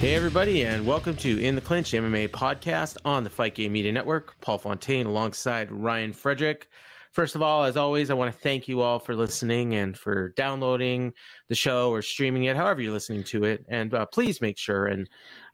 Hey, everybody, and welcome to In the Clinch MMA podcast on the Fight Game Media Network. Paul Fontaine alongside Ryan Frederick. First of all, as always, I want to thank you all for listening and for downloading the show or streaming it, however you're listening to it. And uh, please make sure and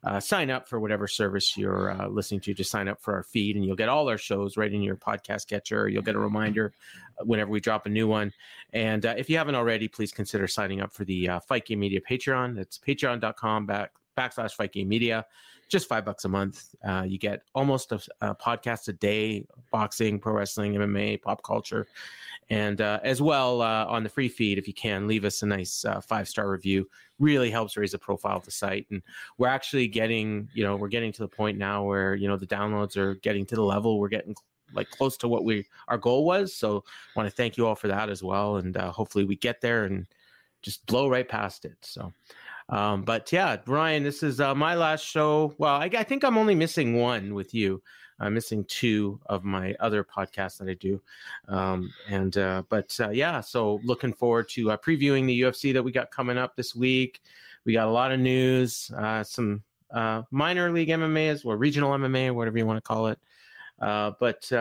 uh, sign up for whatever service you're uh, listening to. Just sign up for our feed, and you'll get all our shows right in your podcast catcher. You'll get a reminder whenever we drop a new one. And uh, if you haven't already, please consider signing up for the uh, Fight Game Media Patreon. That's patreon.com back backslash Fight Game Media. Just five bucks a month. Uh, you get almost a, a, podcast a day, boxing, pro wrestling, MMA, pop culture, and uh, as well uh, on the free feed. If you can, leave us a nice uh, five star review. Really helps raise the profile of the site. And we're actually getting, you know, we're getting to the point now where you know the downloads are getting to the level we're getting like close to what we our goal was. So want to thank you all for that as well, and uh, hopefully we get there and just blow right past it. So. Um, but yeah, Ryan, this is uh, my last show. Well, I, I, think I'm only missing one with you. I'm missing two of my other podcasts that I do. Um, and uh, but uh, yeah, so looking forward to uh, previewing the UFC that we got coming up this week. We got a lot of news, uh, some uh, minor league MMA or regional MMA, whatever you want to call it. but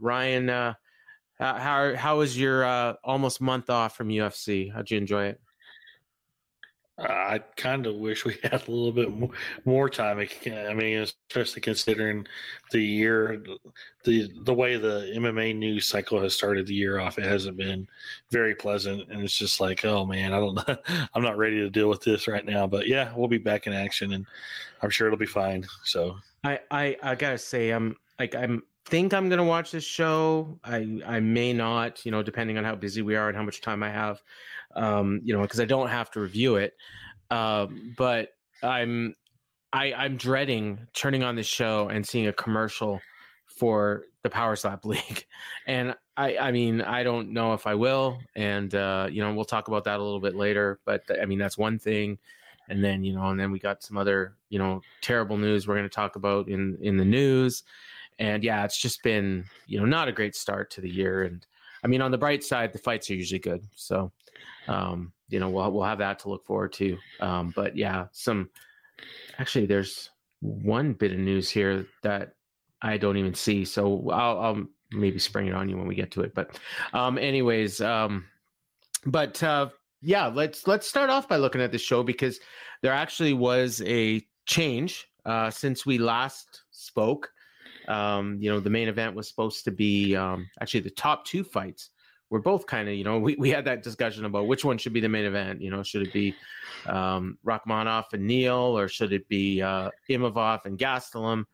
Ryan, how how was your almost month off from UFC? How'd you enjoy it? I kind of wish we had a little bit more time. I mean, especially considering the year, the the way the MMA news cycle has started the year off, it hasn't been very pleasant, and it's just like, oh man, I don't I'm not ready to deal with this right now. But yeah, we'll be back in action, and I'm sure it'll be fine. So I I, I gotta say, I'm like I'm think I'm gonna watch this show. I I may not, you know, depending on how busy we are and how much time I have um, you know, because I don't have to review it. Uh, but I'm I, I'm dreading turning on the show and seeing a commercial for the Power Slap League, and I I mean I don't know if I will, and uh, you know we'll talk about that a little bit later. But I mean that's one thing, and then you know, and then we got some other you know terrible news we're going to talk about in in the news, and yeah, it's just been you know not a great start to the year, and I mean on the bright side the fights are usually good, so um, you know, we'll we'll have that to look forward to. Um, but yeah, some actually, there's one bit of news here that I don't even see, so I'll, I'll maybe spring it on you when we get to it. But, um, anyways, um, but uh, yeah, let's let's start off by looking at the show because there actually was a change uh, since we last spoke. Um, you know, the main event was supposed to be um, actually the top two fights were both kind of, you know, we, we had that discussion about which one should be the main event. You know, should it be um, Rakhmonov and Neil, or should it be uh, Imavov and Gastelum?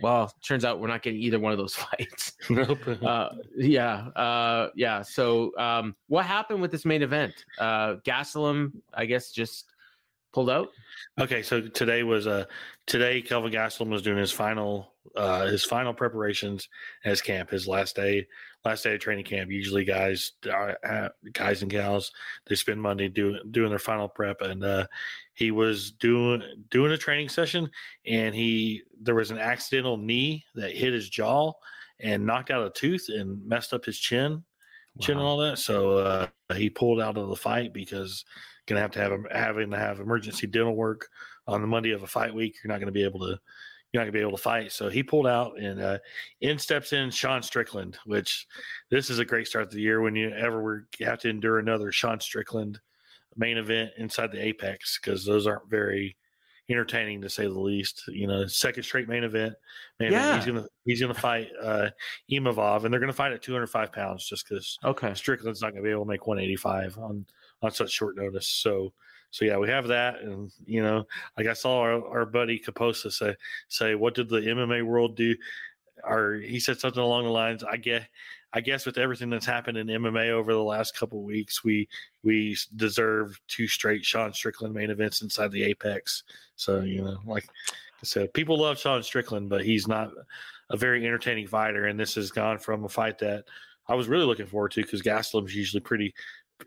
Well, turns out we're not getting either one of those fights. Nope. uh, yeah, uh, yeah. So, um, what happened with this main event? Uh, Gastelum, I guess, just pulled out. Okay, so today was uh today Kelvin Gastelum was doing his final uh his final preparations as camp, his last day last day of training camp. Usually guys uh, guys and gals they spend Monday doing doing their final prep and uh he was doing doing a training session and he there was an accidental knee that hit his jaw and knocked out a tooth and messed up his chin chin and all that. So uh, he pulled out of the fight because gonna have to have having to have emergency dental work on the Monday of a fight week. You're not gonna be able to you're not gonna be able to fight. So he pulled out and uh, in steps in Sean Strickland, which this is a great start to the year when you ever were, have to endure another Sean Strickland main event inside the Apex because those aren't very entertaining to say the least. You know, second straight main event. Man, event. He's gonna he's gonna fight uh Imavov and they're gonna fight at 205 pounds just because Okay. Strickland's not going to be able to make 185 on on such short notice. So so yeah, we have that, and you know, like I saw our, our buddy Caposa say say, what did the MMA world do? Or he said something along the lines, I guess. I guess with everything that's happened in MMA over the last couple of weeks, we we deserve two straight Sean Strickland main events inside the Apex. So you know, like I said, people love Sean Strickland, but he's not a very entertaining fighter. And this has gone from a fight that I was really looking forward to because Gastelum's usually pretty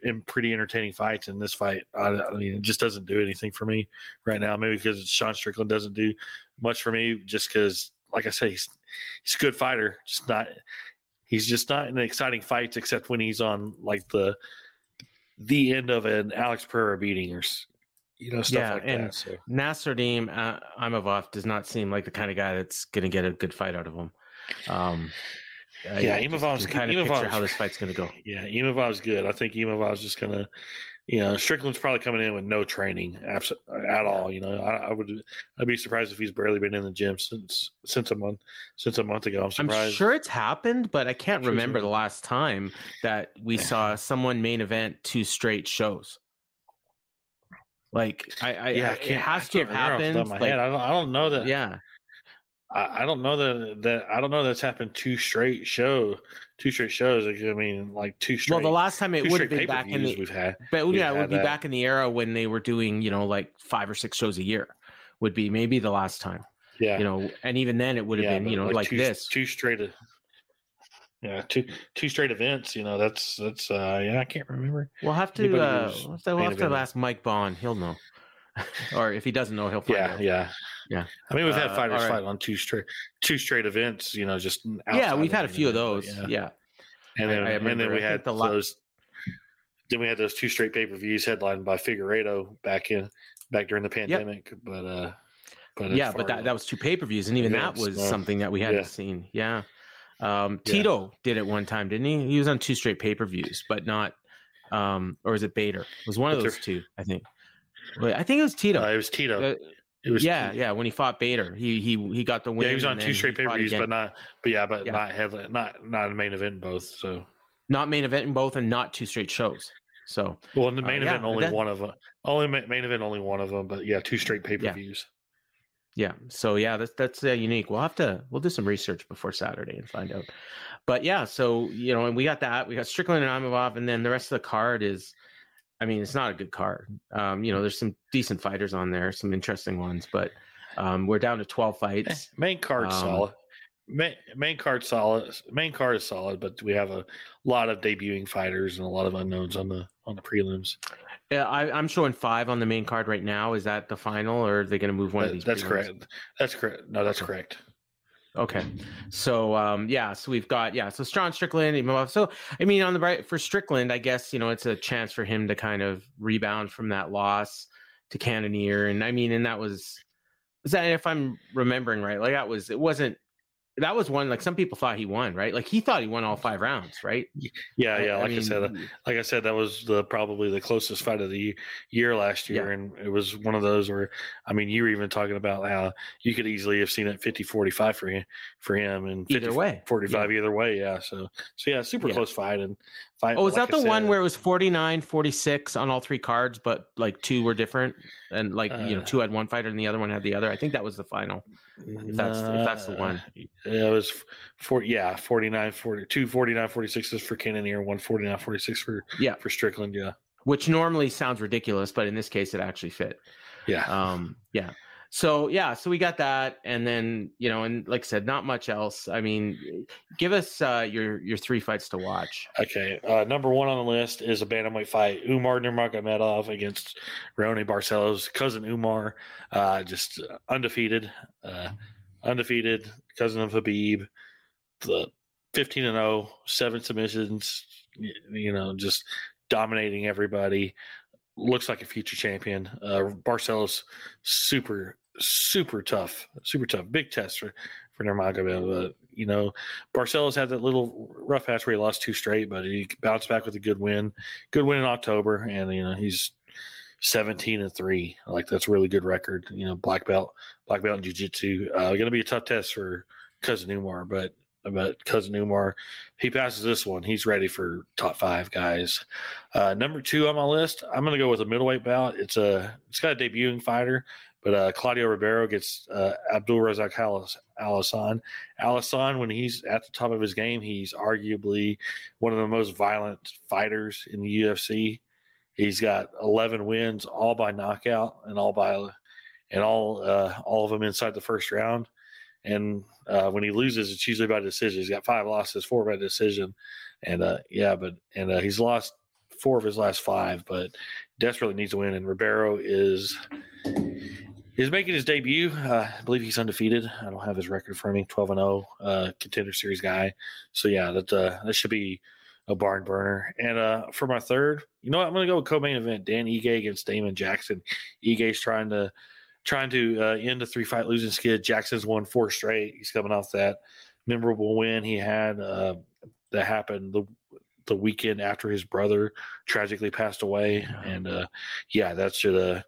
in pretty entertaining fights. And this fight, I, I mean, it just doesn't do anything for me right now. Maybe because Sean Strickland doesn't do much for me, just because, like I say, he's he's a good fighter, just not. He's just not in exciting fights except when he's on like the the end of an Alex Pereira beating or you know stuff Yeah, like and- that. So Nassourdine uh, Imavov does not seem like the kind of guy that's going to get a good fight out of him. Um, Yeah, Imavov's can kind of picture how this fight's going to go. Yeah, Imavov's good. I think Imavov's just gonna, you know, Strickland's probably coming in with no training abs- at all. You know, I, I would, I'd be surprised if he's barely been in the gym since since a month since a month ago. I'm surprised. I'm sure it's happened, but I can't Sure remember the last time that we saw someone main event two straight shows. Like I, I, yeah, I it has to have can't remember off happened. top of my Like. I don't, I don't know that. yeah, I, I don't know that that I don't know that's happened two straight show, two straight shows. Like, I mean, like two straight. well, the last time it would have been back in the, we've had. but we've yeah, it would be that. back in the era when they were doing, you know, like five or six shows a year. Would be maybe the last time, Yeah, you know, and even then it would have Yeah, been, you know, like, two, this. two straight. uh, Yeah, two two straight events. You know, that's that's. uh Yeah, I can't remember. We'll have to, uh, we'll have to, we'll have to ask Mike Bond. He'll know, or if he doesn't know, he'll find Yeah, out. yeah, Yeah. I mean, we've had Uh, fighters right. fight on two straight two straight events. You know, just yeah, we've had a few of those. but Yeah. and I- then I and then we had the those. Then we had those two straight pay per views headlined by Figueiredo back in back during the pandemic. But uh, but yeah, but that, that was two pay per views, and even that was something that we hadn't Yeah. seen. Yeah. Um, Yeah. Tito did it one time, didn't he? He was on two straight pay per views, but not, um, or is it Bader? It was one of those two, I think. Wait, I think it was Tito. uh, it was Tito. Uh, it was yeah, yeah. When he fought Bader, he he he got the win. yeah. He was on two straight pay per views, but not but yeah, but Yeah. not headline, not not a main event in both. So not main event in both, and not two straight shows. So well, in the Uh, main yeah, event only that- one of them. Only main event only one of them, but yeah, two straight pay per views. Yeah. So yeah, that's that's uh, unique. We'll have to we'll do some research before Saturday and find out. But yeah, so you know, and we got that. We got Strickland and Imavov, and then the rest of the card is, I mean, it's not a good card. Um, you know, there's some decent fighters on there, some interesting ones, but um, we're down to twelve Eh, fights. main card Um, solid. Main, main card solid. Main card is solid, but we have a lot of debuting fighters and a lot of unknowns on the on the prelims. Yeah, I, I'm showing five on the main card right now. Is that the final, or are they going to move one of these? that's prelims? correct. That's correct. No, that's Okay. correct. Okay. So um yeah, so we've got yeah, so Strawn Strickland, So I mean on the right for Strickland, I guess, you know, it's a chance for him to kind of rebound from that loss to Cannonier. And I mean, and that was was that if I'm remembering right, like that was it wasn't that was one like some people thought he won, right? Like he thought he won all five rounds, right? Yeah, yeah. Like I, I said, uh, like I said, that was the probably the closest fight of the year last year, yeah. and it was one of those where I mean, you were even talking about how you could easily have seen it 50-45 for him for him, and 50, either way, forty five yeah. either way. Yeah. So so yeah, super yeah. close fight and fight. Oh, is like that the said, one where it was 49-46 on all three cards, but like two were different, and like uh, you know, uh two had one fighter and the other one had the other. I think that was the final. If that's uh, if that's the one. It was four. Yeah, 49, 42, 49, 46 is for Cannonier, one 49, 46 for yeah for Strickland. Yeah, which normally sounds ridiculous, but in this case, it actually fit. Yeah. Um. Yeah. So yeah, so we got that, and then you know, and like I said, not much else. I mean, give us uh, your your three fights to watch. Okay, uh, number one on the list is a bantamweight fight: Umar Nurmagomedov against Raoni Barcelos, cousin Umar, uh, just undefeated, uh, undefeated cousin of Khabib the fifteen and 0, seven submissions. You know, just dominating everybody looks like a future champion. Uh, Barcelos, super, super tough, super tough. Big test for for Nurmagomedov. But you know, Barcelos had that little rough patch where he lost two straight, but he bounced back with a good win. Good win in October, and you know he's 17 and three. Like that's a really good record. You know, black belt, black belt in jiu-jitsu. Uh, going to be a tough test for cousin Umar, but about cousin Umar. He passes this one. He's ready for top five guys. Uh, number two on my list, I'm going to go with a middleweight bout. It's a it's got a debuting fighter, but uh, Claudio Ribeiro gets uh, Abdul Razak Alhassan. Alhassan, when he's at the top of his game, he's arguably one of the most violent fighters in the UFC. He's got 11 wins, all by knockout, and all by and all uh, all of them inside the first round. And uh, when he loses, it's usually by decision. He's got five losses, four by decision, and uh, yeah, but and uh, he's lost four of his last five, but desperately needs to win. And Ribeiro is is making his debut. Uh, I believe he's undefeated. I don't have his record for me. Twelve and zero, oh, uh, contender series guy. So yeah, that uh, that should be a barn burner. And uh, for my third, you know what? I'm going to go with co-main event: Dan Ige against Damon Jackson. Ige's trying to trying to uh, end a three fight losing skid. Jackson's won four straight. He's coming off that memorable win he had uh, that happened the the weekend after his brother tragically passed away. And uh, yeah, that's should uh,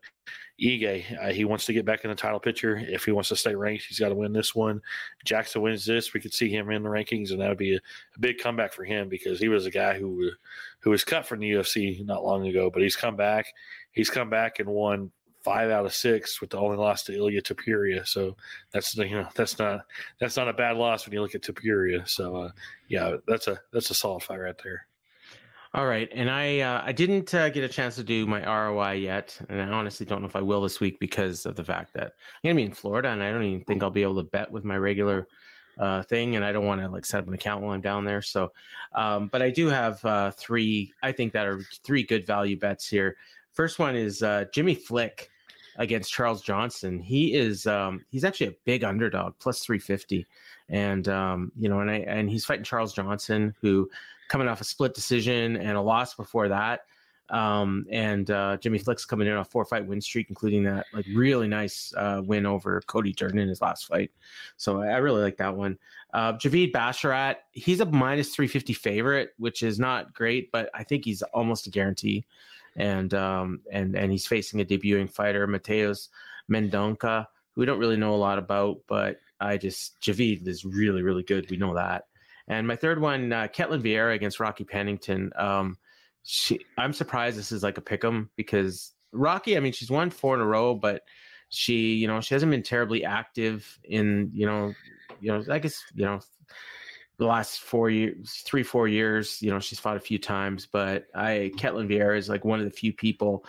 Ige. Uh, he wants to get back in the title picture. If he wants to stay ranked, he's got to win this one. Jackson wins this, we could see him in the rankings, and that would be a, a, big comeback for him because he was a guy who who was cut from the UFC not long ago, but he's come back. He's come back and won five out of six with the only loss to Ilia Topuria. So that's you know that's not that's not a bad loss when you look at Topuria. So uh, yeah, that's a that's a solid fight right there. All right, and I uh, I didn't uh, get a chance to do my ROI yet, and I honestly don't know if I will this week because of the fact that I'm gonna be in Florida, and I don't even think I'll be able to bet with my regular uh, thing, and I don't want to like set up an account while I'm down there. So, um, but I do have uh, three, I think that are three good value bets here. First one is uh, Jimmy Flick against Charles Johnson. He is um, he's actually a big underdog, plus three fifty, and um, you know, and I and he's fighting Charles Johnson, who coming off a split decision and a loss before that. Um, and uh, Jimmy Flick's coming in on a four fight win streak, including that like really nice uh, win over Cody Durden in his last fight. So I, I really like that one. Uh, Javid Basharat, he's a minus 350 favorite, which is not great, but I think he's almost a guarantee and um, and and he's facing a debuting fighter, Mateus Mendonca, who we don't really know a lot about, but I just Javid is really really good. We know that. And my third one, uh, Ketlen Vieira against Rocky Pennington. Um, she, I'm surprised this is like a pick'em because Rocky. I mean, she's won four in a row, but she, you know, she hasn't been terribly active in, you know, you know, I guess, you know, the last four years, three, four years, you know, she's fought a few times, but I, Ketlen Vieira is like one of the few people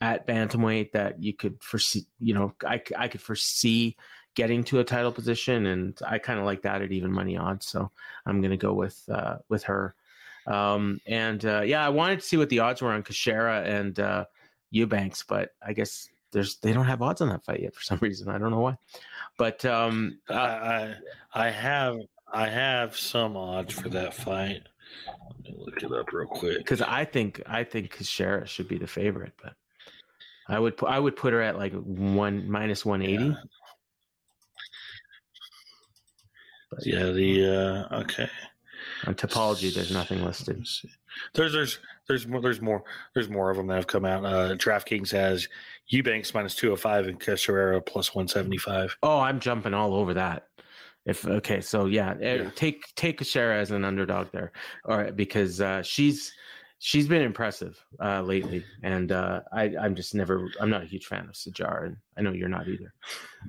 at bantamweight that you could foresee, you know, I, I could foresee getting to a title position. And I kind of like that at even money odds. So I'm going to go with, uh, with her. Um, and, uh, yeah, I wanted to see what the odds were on Cachoeira and, uh, Eubanks, but I guess there's, they don't have odds on that fight yet for some reason. I don't know why, but, um, uh, I, I have, I have some odds for that fight. Let me look it up real quick. Because I think I think Shara should be the favorite, but I would I would put her at like one minus one eighty. But Yeah, the uh, okay. on topology, there's nothing listed. There's there's there's more there's more there's more of them that have come out. Uh, DraftKings has Eubanks minus two hundred five and Cachoeira plus one seventy five. Oh, I'm jumping all over that. If okay, so yeah, eh, Yeah. take take Cachoeira as an underdog there, all right, because uh, she's she's been impressive uh, lately, and uh, I I'm just never I'm not a huge fan of Sijara, and I know you're not either,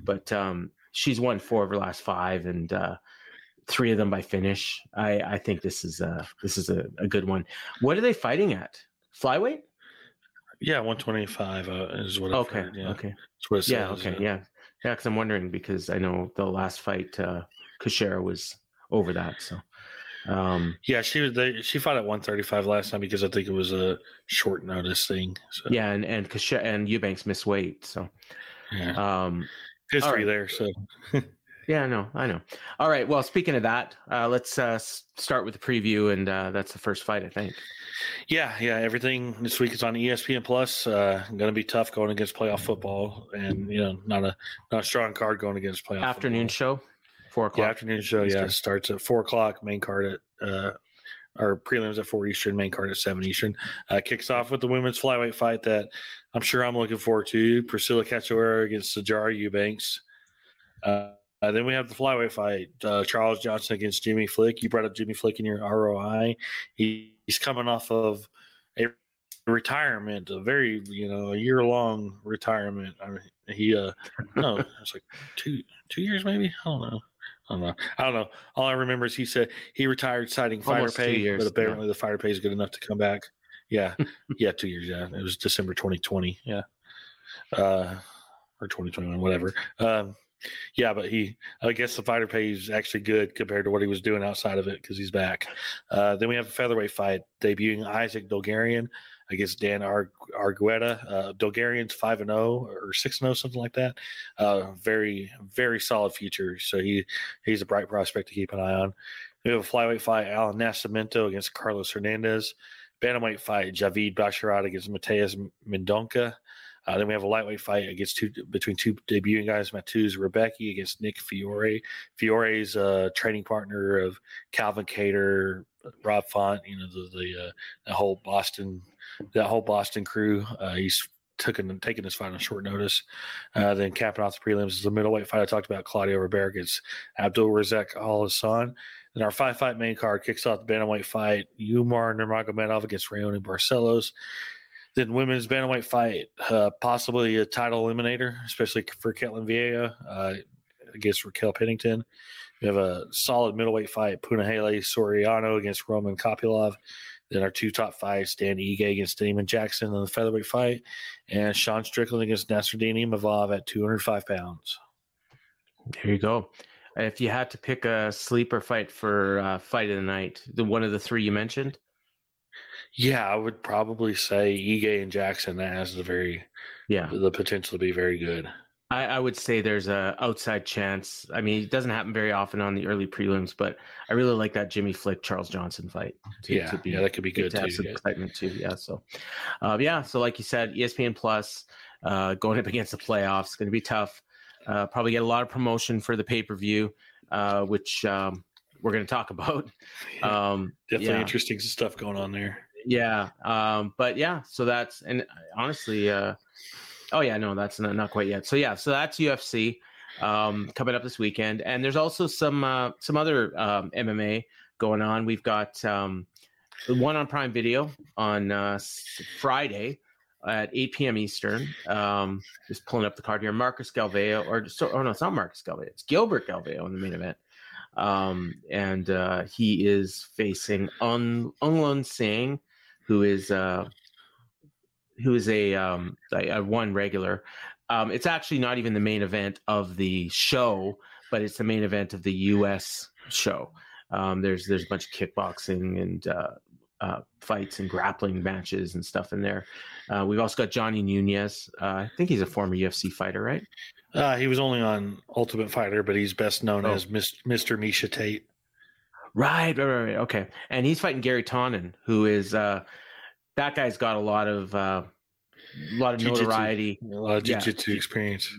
but um, she's won four of her last five, and uh, three of them by finish. I I think this is a this is a, a good one. What are they fighting at? Flyweight? Yeah, one twenty five uh, is what. Okay, yeah, okay. That's what it Yeah, okay, uh, yeah, yeah. Because I'm wondering because I know the last fight, uh, Cachoeira was over that. So, um, Yeah, she was. They, she fought at one thirty five last time because I think it was a short notice thing. So yeah, and and Cachoeira and Eubanks missed weight. So, yeah. um, history right. there. So yeah, I know, I know. All right. Well, speaking of that, uh, let's uh, start with the preview, and uh, that's the first fight, I think. yeah, yeah. Everything this week is on ESPN Plus. Uh, going to be tough going against playoff football, and you know, not a not a strong card going against playoff Afternoon football. show, four Yeah, o'clock. afternoon show. Yeah, starts at four o'clock. Main card at uh, our prelims at four Eastern. Main card at seven Eastern. Uh, kicks off with the women's flyweight fight that I'm sure I'm looking forward to. Priscilla Cachoeira against Sijara Eubanks. Uh, uh, then we have the flyweight fight. Uh, Charles Johnson against Jimmy Flick. You brought up Jimmy Flick in your ROI. He, he's coming off of a retirement, a very you know a year long retirement. I mean, he uh no, it's like two two years maybe. I don't know. I don't know. I don't know. All I remember is he said he retired citing two pay, years, but apparently the fighter pay is good enough to come back. Yeah, yeah, two years. Yeah, it was December 2020. Yeah, uh, or 2021, whatever. Um, yeah, but he, I guess the fighter pay is actually good compared to what he was doing outside of it because he's back. Uh, then we have a featherweight fight debuting Isaac Dolgarian against Dan Ar- Argueta. Uh, Dolgarian's five and zero or six and zero, something like that. Uh, very, very solid future. So he he's a bright prospect to keep an eye on. We have a flyweight fight: Alan Nascimento against Carlos Hernandez. Bantamweight fight: Javid Basharat against Mateus Mendonca. Uh, then we have a lightweight fight against two between two debuting guys: Mateusz Rebecki against Nick Fiore. Fiore's uh, training partner of Calvin Kattar, Rob Font. You know the the, uh, the whole Boston that whole Boston crew. Uh, he's taken taken this fight on short notice. Uh, then capping off the prelims is the middleweight fight I talked about. Claudio Ribeiro against Abdul Razak Al Hassan. Then our five fight main card kicks off the bantamweight fight. Umar Nurmagomedov against Raoni Barcelos. Then women's bantamweight fight, uh, possibly a title eliminator, especially for Ketlen Vieira uh, against Raquel Pennington. We have a solid middleweight fight, Punahele Soriano against Roman Kopilov. Then our two top fights, Dan Ige against Damon Jackson in the featherweight fight, and Sean Strickland against Nassourdine Imavov at 205 pounds. There you go. If you had to pick a sleeper fight for uh, fight of the night, the one of the three you mentioned, Yeah, I would probably say Ige and Jackson that has the very yeah, the potential to be very good. I, I would say there's a outside chance. I mean, it doesn't happen very often on the early prelims, but I really like that Jimmy Flick Charles Johnson fight. yeah, yeah, that could be good to have too. some yeah. excitement too. Yeah. So, uh, yeah. So, like you said, ESPN Plus uh, going up against the playoffs going to be tough. Uh, probably get a lot of promotion for the pay per view, uh, which um, we're going to talk about. Um, Definitely yeah. interesting stuff going on there. Yeah. Um, but yeah. So that's and honestly, uh, oh yeah, no, that's not, not quite yet. So yeah. So that's UFC um, coming up this weekend, and there's also some uh, some other um, MMA going on. We've got um, one on Prime Video on uh, Friday at 8 p.m. Eastern. Um, just pulling up the card here. Marcus Galveo, or so, oh no, it's not Marcus Galveo. It's Gilbert Galveo in the main event. Um, and uh, he is facing Un Unglun Singh, who is uh, who is a, um, a, a one regular. Um, it's actually not even the main event of the show, but it's the main event of the U.S. show. Um, there's there's a bunch of kickboxing and uh, uh, fights and grappling matches and stuff in there. Uh, we've also got Johnny Nunes. Uh, I think he's a former UFC fighter, right? Uh, he was only on Ultimate Fighter, but he's best known Oh. as Mr. Miesha Tate. Right, right, right, right. Okay, and he's fighting Garry Tonon, who is uh, that guy's got a lot of uh, a lot of Jiu-jitsu. notoriety. A lot of Yeah. jiu-jitsu experience.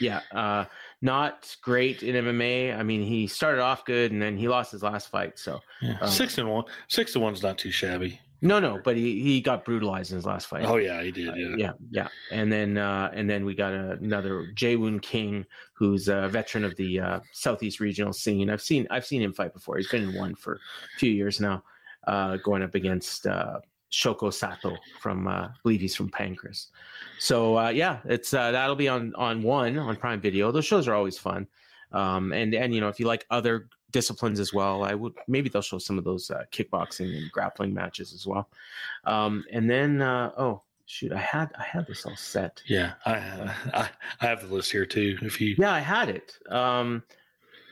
Yeah, uh, not great in MMA. I mean, he started off good and then he lost his last fight. So Yeah. Um, six and one. Six to one's not too shabby. No, no, but he, he got brutalized in his last fight. Oh yeah, he did. Uh, Yeah. yeah, yeah, and then uh, and then we got another Jaewoon King, who's a veteran of the uh, Southeast regional scene. I've seen I've seen him fight before. He's been in one for a few years now, uh, going up against uh, Shoko Sato from uh, I believe he's from Pancrase. So uh, yeah, it's uh, that'll be on on one on Prime Video. Those shows are always fun, um, and and you know if you like other disciplines as well, I would maybe they'll show some of those uh, kickboxing and grappling matches as well. Um, and then uh, oh shoot, I had I had this all set. Yeah, I, I I have the list here too. If you Yeah, I had it. Um,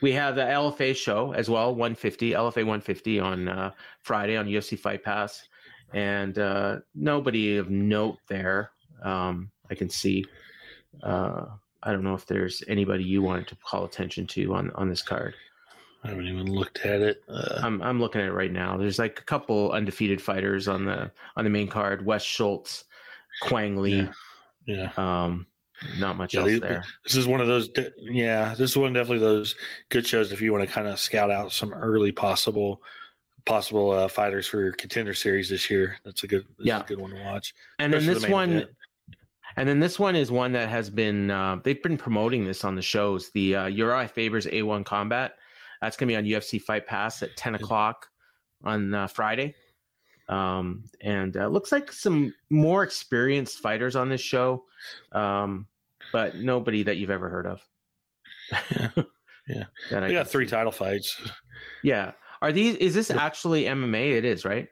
we have the LFA show as well, 150 LFA 150 on uh, Friday on UFC Fight Pass, and uh, nobody of note there. Um, I can see. Uh, I don't know if there's anybody you wanted to call attention to on on this card. I haven't even looked at it. Uh, I'm I'm looking at it right now. There's like a couple undefeated fighters on the on the main card. Wes Schultz, Quang Lee. yeah, Um, not much Yeah, else there. this is one of those. Yeah, this is one definitely those good shows if you want to kind of scout out some early possible possible uh, fighters for your contender series this year. That's a good. This Yeah. a good one to watch. And then especially the this main one, event. and then this one is one that has been uh, they've been promoting this on the shows. The uh, Uriah Faber's A1 Combat. That's gonna be on UFC Fight Pass at ten o'clock on uh, Friday. Um, and uh, looks like some more experienced fighters on this show, um, but nobody that you've ever heard of. Yeah. That I got three see. title fights. Yeah. Are these? Is this actually MMA? It is, right?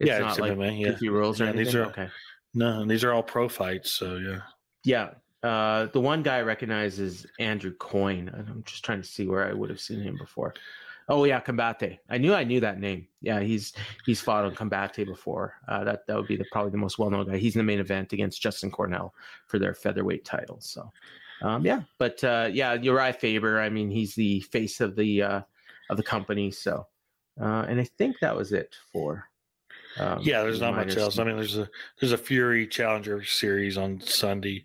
It's Yeah, not it's like MMA, yeah. rules or Yeah, anything. these are- okay. No, and these are all pro fights. So yeah, Yeah. Uh, the one guy I recognize is Andrew Coyne. I'm just trying to see where I would have seen him before. Oh yeah, Combate. I knew I knew that name. Yeah, he's he's fought on Combate before. Uh, that that would be the probably the most well known guy. He's in the main event against Justin Cornell for their featherweight title. So, um, yeah, but uh, yeah, Uriah Faber. I mean, he's the face of the uh, of the company. So, uh, and I think that was it for. Um, yeah. There's not much else. I mean, there's a there's a Fury Challenger series on Sunday,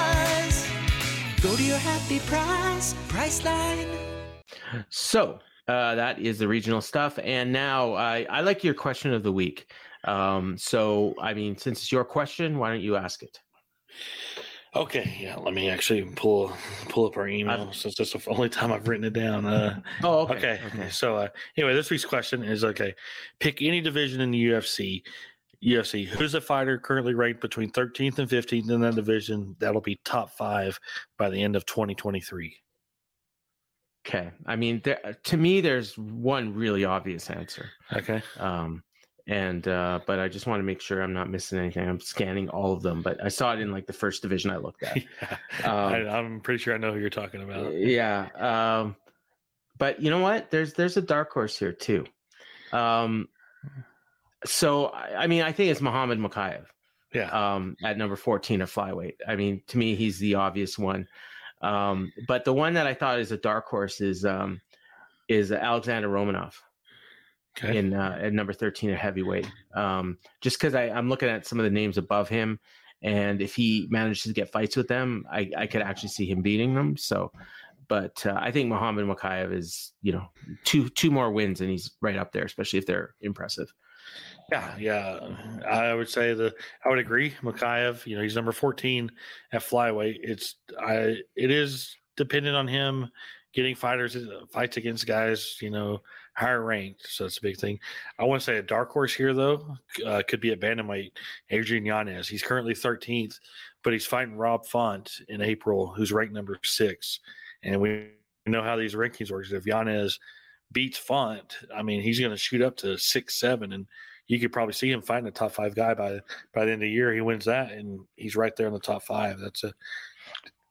Go to your happy price, Priceline. So uh, that is the regional stuff. And now I, I like your question of the week. Um, so, I mean, since it's your question, why don't you ask it? Okay, yeah. Let me actually pull pull up our email since that's the only time I've written it down. Uh, Oh, okay. okay. okay. So uh, anyway, this week's question is okay. Pick any division in the UFC. UFC. Who's a fighter currently ranked between 13th and 15th in that division? That'll be top five by the end of 2023. Okay. I mean, there, to me, there's one really obvious answer. Okay. Um, and uh, but I just want to make sure I'm not missing anything. I'm scanning all of them, but I saw it in like the first division I looked at. Um, I, I'm pretty sure I know who you're talking about. yeah. Um, but you know what? There's there's a dark horse here too. Um, so I, mean, I think it's Muhammad Mokaev Yeah. um, at number 14 of flyweight. I mean, to me, he's the obvious one. Um, but the one that I thought is a dark horse is um, is Alexander Romanov Okay. in uh, at number 13 at heavyweight. Um, just because I'm looking at some of the names above him, and if he manages to get fights with them, I, I could actually see him beating them. So, but uh, I think Muhammad Mokaev is, you know, two two more wins and he's right up there, especially if they're impressive. Yeah, yeah. I would say the I would agree. Mokaev, you know, he's number 14 at flyweight. It's I it is dependent on him getting fighters uh, fights against guys, you know, higher ranked. So it's a big thing. I want to say a dark horse here though uh, could be a bantamweight, Adrian Yanez. He's currently 13th, but he's fighting Rob Font in April, who's ranked number six. And we know how these rankings work. If Yanez beats Font, I mean, he's going to shoot up to six, seven, and you could probably see him fighting a top five guy by by the end of the year. He wins that, and he's right there in the top five. That's a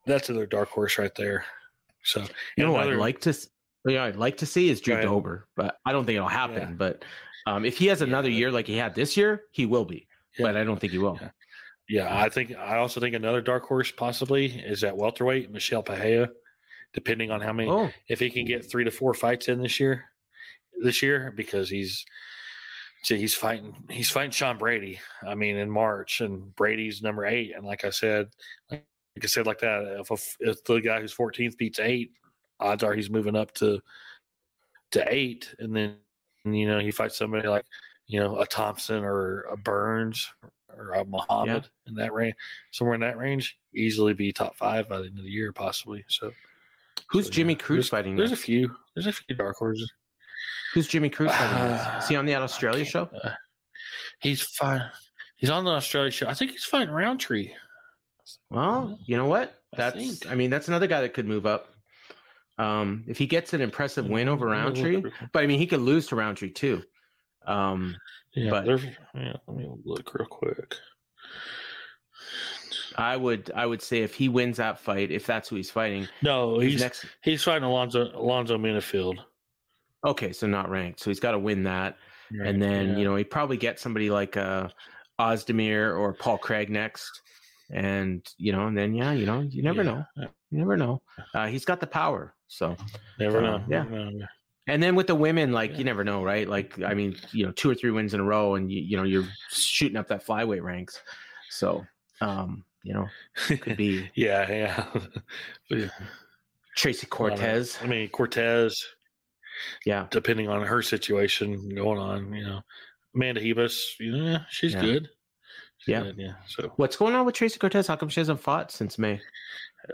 that's another dark horse right there. So You know, what another- I'd like to, yeah, I'd like to see is Drew. Dober, but I don't think it'll happen. Yeah. But um, if he has another year like he had this year, he will be. Yeah. But I don't think he will. Yeah. Yeah, I think I also think another dark horse possibly is at welterweight, Michelle Pahea, depending on how many Oh, if he can get three to four fights in this year, this year because he's see, he's fighting he's fighting Sean Brady. I mean, in March, and Brady's number eight, and like I said, like I said, like that, if a, if the guy who's 14th beats eight, odds are he's moving up to to eight, and then you know he fights somebody like you know a Thompson or a Burns or a Muhammad in that range, somewhere in that range, easily be top five by the end of the year, possibly. So. who's So, Jimmy yeah, Cruz there's- fighting? There's a few. There's a few dark horses. Who's Jimmy Crute fighting? Is he on the Australia show? Uh, he's fine. He's on the Australia show. I think he's fighting Rountree. Well, you know what? That's think. I mean, that's another guy that could move up. Um, if he gets an impressive win over look Rountree, but I mean, he could lose to Rountree too. Um, Yeah, but- yeah, let me look real quick. I would I would say if he wins that fight, if that's who he's fighting, No, he's he's next. he's fighting Alonzo Alonzo Menifield. Okay, so not ranked, so he's got to win that, and then you know he probably get somebody like uh, Ozdemir or Paul Craig next, and you know, and then yeah, you know, you never Yeah. know, you never know. Uh, he's got the power, so never uh, know. yeah. Never know. And then with the women, like Yeah. you never know, right? Like I mean, you know, two or three wins in a row, and you you know you're shooting up that flyweight ranks. So, um, you know, could be yeah, yeah. Tracy I don't know. Cortez. I mean Cortez, Yeah, depending on her situation going on, you know. Amanda Ribas, yeah, she's Yeah. good. She's Yeah. good, yeah. So what's going on with Tracy Cortez? How come she hasn't fought since May?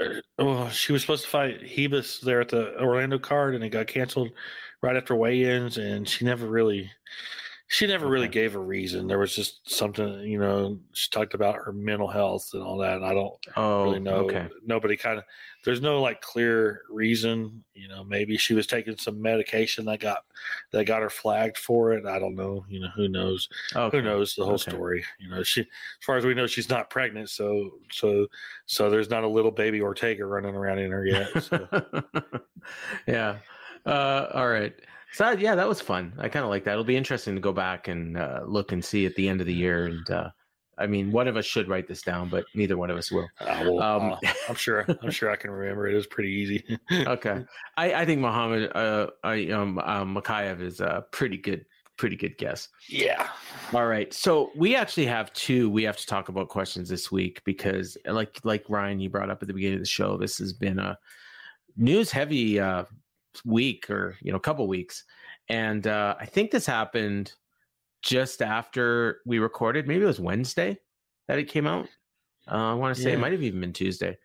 Uh, oh, she was supposed to fight Ribas there at the Orlando card, and it got canceled right after weigh-ins, and she never really, she never really gave a reason. There was just something, you know, she talked about her mental health and all that. And I don't Oh, really know. okay. Nobody kind of, there's no like clear reason. You know, maybe she was taking some medication that got that got her flagged for it. I don't know. You know, who knows? Okay. who knows the whole Okay. story you know she as far as we know she's not pregnant so so so there's not a little baby ortega running around in her yet so. yeah. Uh, all right. So yeah, that was fun. I kind of like that. It'll be interesting to go back and uh, look and see at the end of the year. And uh, I mean, one of us should write this down, but neither one of us will. I will, Um, uh, i'm sure i'm sure i can remember it it was pretty easy Okay. I, I think Muhammad uh, I, um, um, Mokaev is a pretty good, pretty good guess. yeah All right. So we actually have two we have to talk about questions this week because like like Ryan you brought up at the beginning of the show, this has been a news heavy uh week or you know, a couple weeks. And uh I think this happened just after we recorded. Maybe it was Wednesday that it came out. Uh, I want to say it might have even been Tuesday.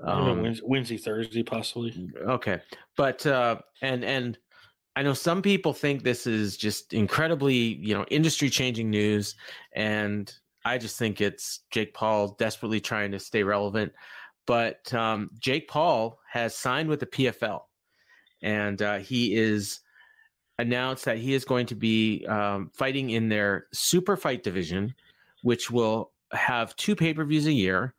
Know, Um, Wednesday, Wednesday thursday possibly okay but uh and and i know some people think this is just incredibly you know industry changing news and i just think it's jake paul desperately trying to stay relevant but um jake paul has signed with the pfl and uh, he is announced that he is going to be um, fighting in their super fight division which will have two pay-per-views a year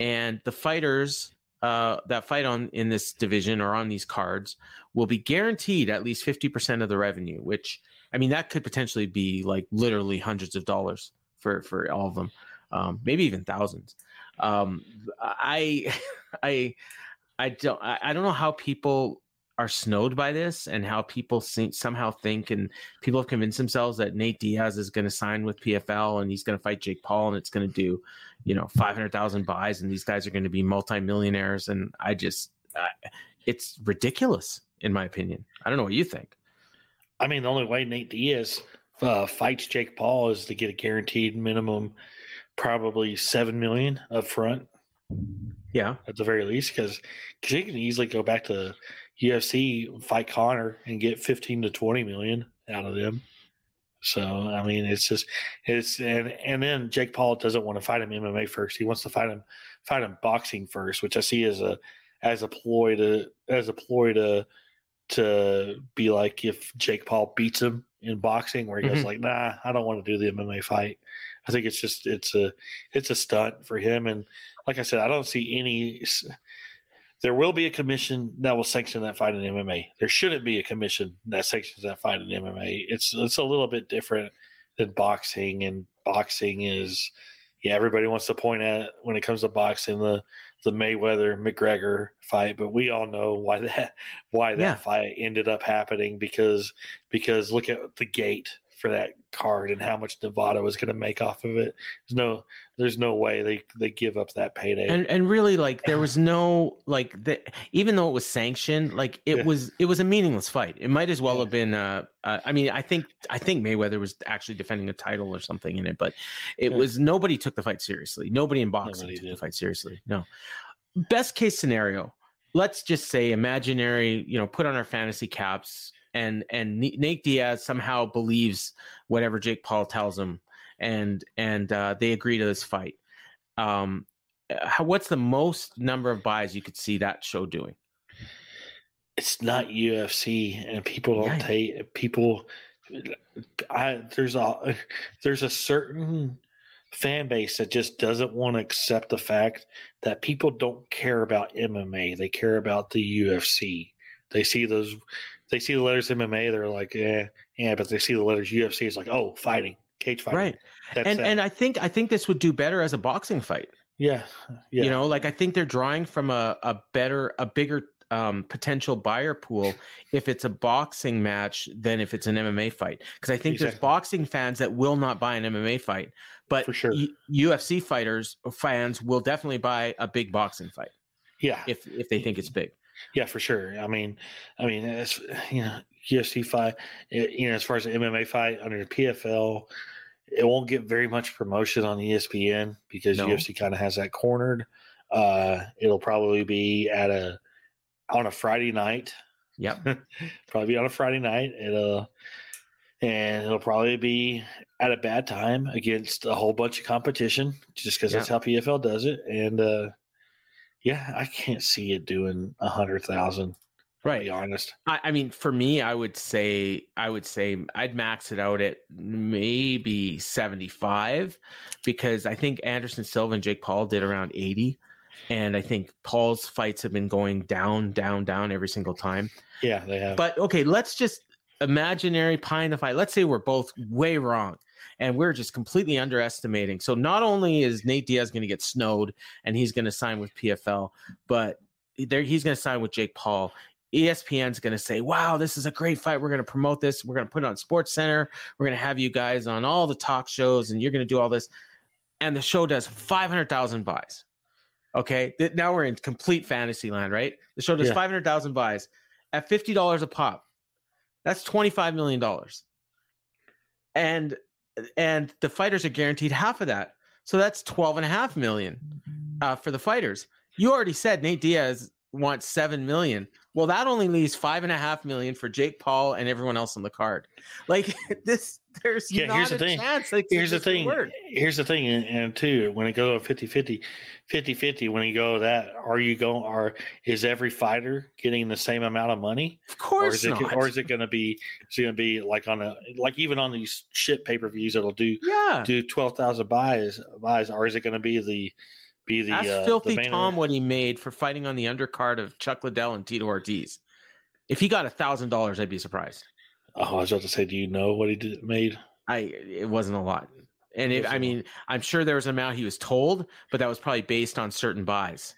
and the fighters uh, that fight on in this division or on these cards will be guaranteed at least 50% of the revenue which i mean that could potentially be like literally hundreds of dollars for for all of them um, maybe even thousands. Um, i i i don't I, I don't know how people are snowed by this and how people somehow think and people have convinced themselves that Nate Diaz is going to sign with PFL and he's going to fight Jake Paul and it's going to do you know 500,000 buys and these guys are going to be multimillionaires and I just I, it's ridiculous in my opinion. I don't know what you think. i mean the only way nate diaz uh, fights jake paul is to get a guaranteed minimum probably seven million up front Yeah. at the very least because he can easily go back to UFC fight Conor and get 15 to 20 million out of them. So I mean, it's just it's and and then Jake Paul doesn't want to fight him MMA first. He wants to fight him fight him boxing first, which I see as a as a ploy to as a ploy to to be like if Jake Paul beats him in boxing, where he goes Mhm. like, "Nah, I don't want to do the MMA fight." I think it's just it's a it's a stunt for him, and like I said, I don't see any. There will be a commission that will sanction that fight in MMA. There shouldn't be a commission that sanctions that fight in MMA. It's it's a little bit different than boxing, and boxing is yeah, everybody wants to point at when it comes to boxing the the Mayweather McGregor fight, but we all know why that why that Yeah. fight ended up happening because because look at the gate for that card and how much Nevada was going to make off of it. There's no there's no way they they give up that payday. and and really like there was no like the even though it was sanctioned like it Yeah. was it was a meaningless fight it might as well have been uh, uh i mean i think i think mayweather was actually defending a title or something in it but it Yeah. was nobody took the fight seriously nobody in boxing Nobody took the fight seriously no best case scenario let's just say imaginary you know put on our fantasy caps and and nate diaz somehow believes whatever jake paul tells him and and uh, they agree to this fight um how, what's the most number of buys you could see that show doing it's not UFC, and people don't take people. I there's a there's a certain fan base that just doesn't want to accept the fact that people don't care about MMA. They care about the UFC. They see those, they see the letters MMA. They're like, yeah, yeah. But they see the letters UFC. It's like, oh, fighting, cage fighting. right That's and that. and i think i think this would do better as a boxing fight yeah, yeah. you know like i think they're drawing from a, a better a bigger um, potential buyer pool if it's a boxing match than if it's an mma fight because i think there's boxing fans that will not buy an mma fight but For sure. U- ufc fighters or fans will definitely buy a big boxing fight yeah. if if they think it's big Yeah, for sure. I mean, I mean, as you know, UFC fight, you know, as far as the MMA fight under the PFL, it won't get very much promotion on ESPN because No. UFC kind of has that cornered. Uh, it'll probably be at a on a Friday night, yep probably on a Friday night. It'll and it'll probably be at a bad time against a whole bunch of competition, just because that's how PFL does it. And uh, yeah, I can't see it doing a hundred thousand. To right be honest. I, I mean, for me, I would say I would say I'd max it out at maybe seventy five, because I think Anderson Silva and Jake Paul did around eighty, and I think Paul's fights have been going down, down, down every single time. Yeah, they have. But okay, let's just imaginary pie in the fight. Let's say we're both way wrong. And we're just completely underestimating. So not only is Nate Diaz going to get snowed and he's going to sign with PFL, but there he's going to sign with Jake Paul. ESPN's going to say, "Wow, this is a great fight. We're going to promote this. We're going to put it on Sports Center. We're going to have you guys on all the talk shows, and you're going to do all this." And the show does five hundred thousand buys. Okay, now we're in complete fantasy land, right? The show does Yeah. five hundred thousand buys at fifty dollars a pop. That's twenty five million dollars, and and the fighters are guaranteed half of that. So that's twelve and a half million uh, for the fighters. You already said Nate Diaz wants seven million. Well, that only leaves five and a half million for Jake Paul and everyone else on the card. Like this, there's Yeah, not here's the a thing. chance. Like, here's the thing. work. Here's the thing, and, and too, when it goes 50 50, 50 50, when you go that, are you going, are, is every fighter getting the same amount of money? Of Or course is it, not. or is it going to be, is it going to be like on a, like even on these shit pay per views, it'll do, yeah. do 12,000 buys, buys, or is it going to be the, be the, Ask uh, Filthy the Tom what he made for fighting on the undercard of Chuck Liddell and Tito Ortiz. If he got a thousand dollars, I'd be surprised. Oh, I was about to say, do you know what he did, made? I it wasn't a lot, and it, I mean, I'm sure there was an amount he was told, but that was probably based on certain buys.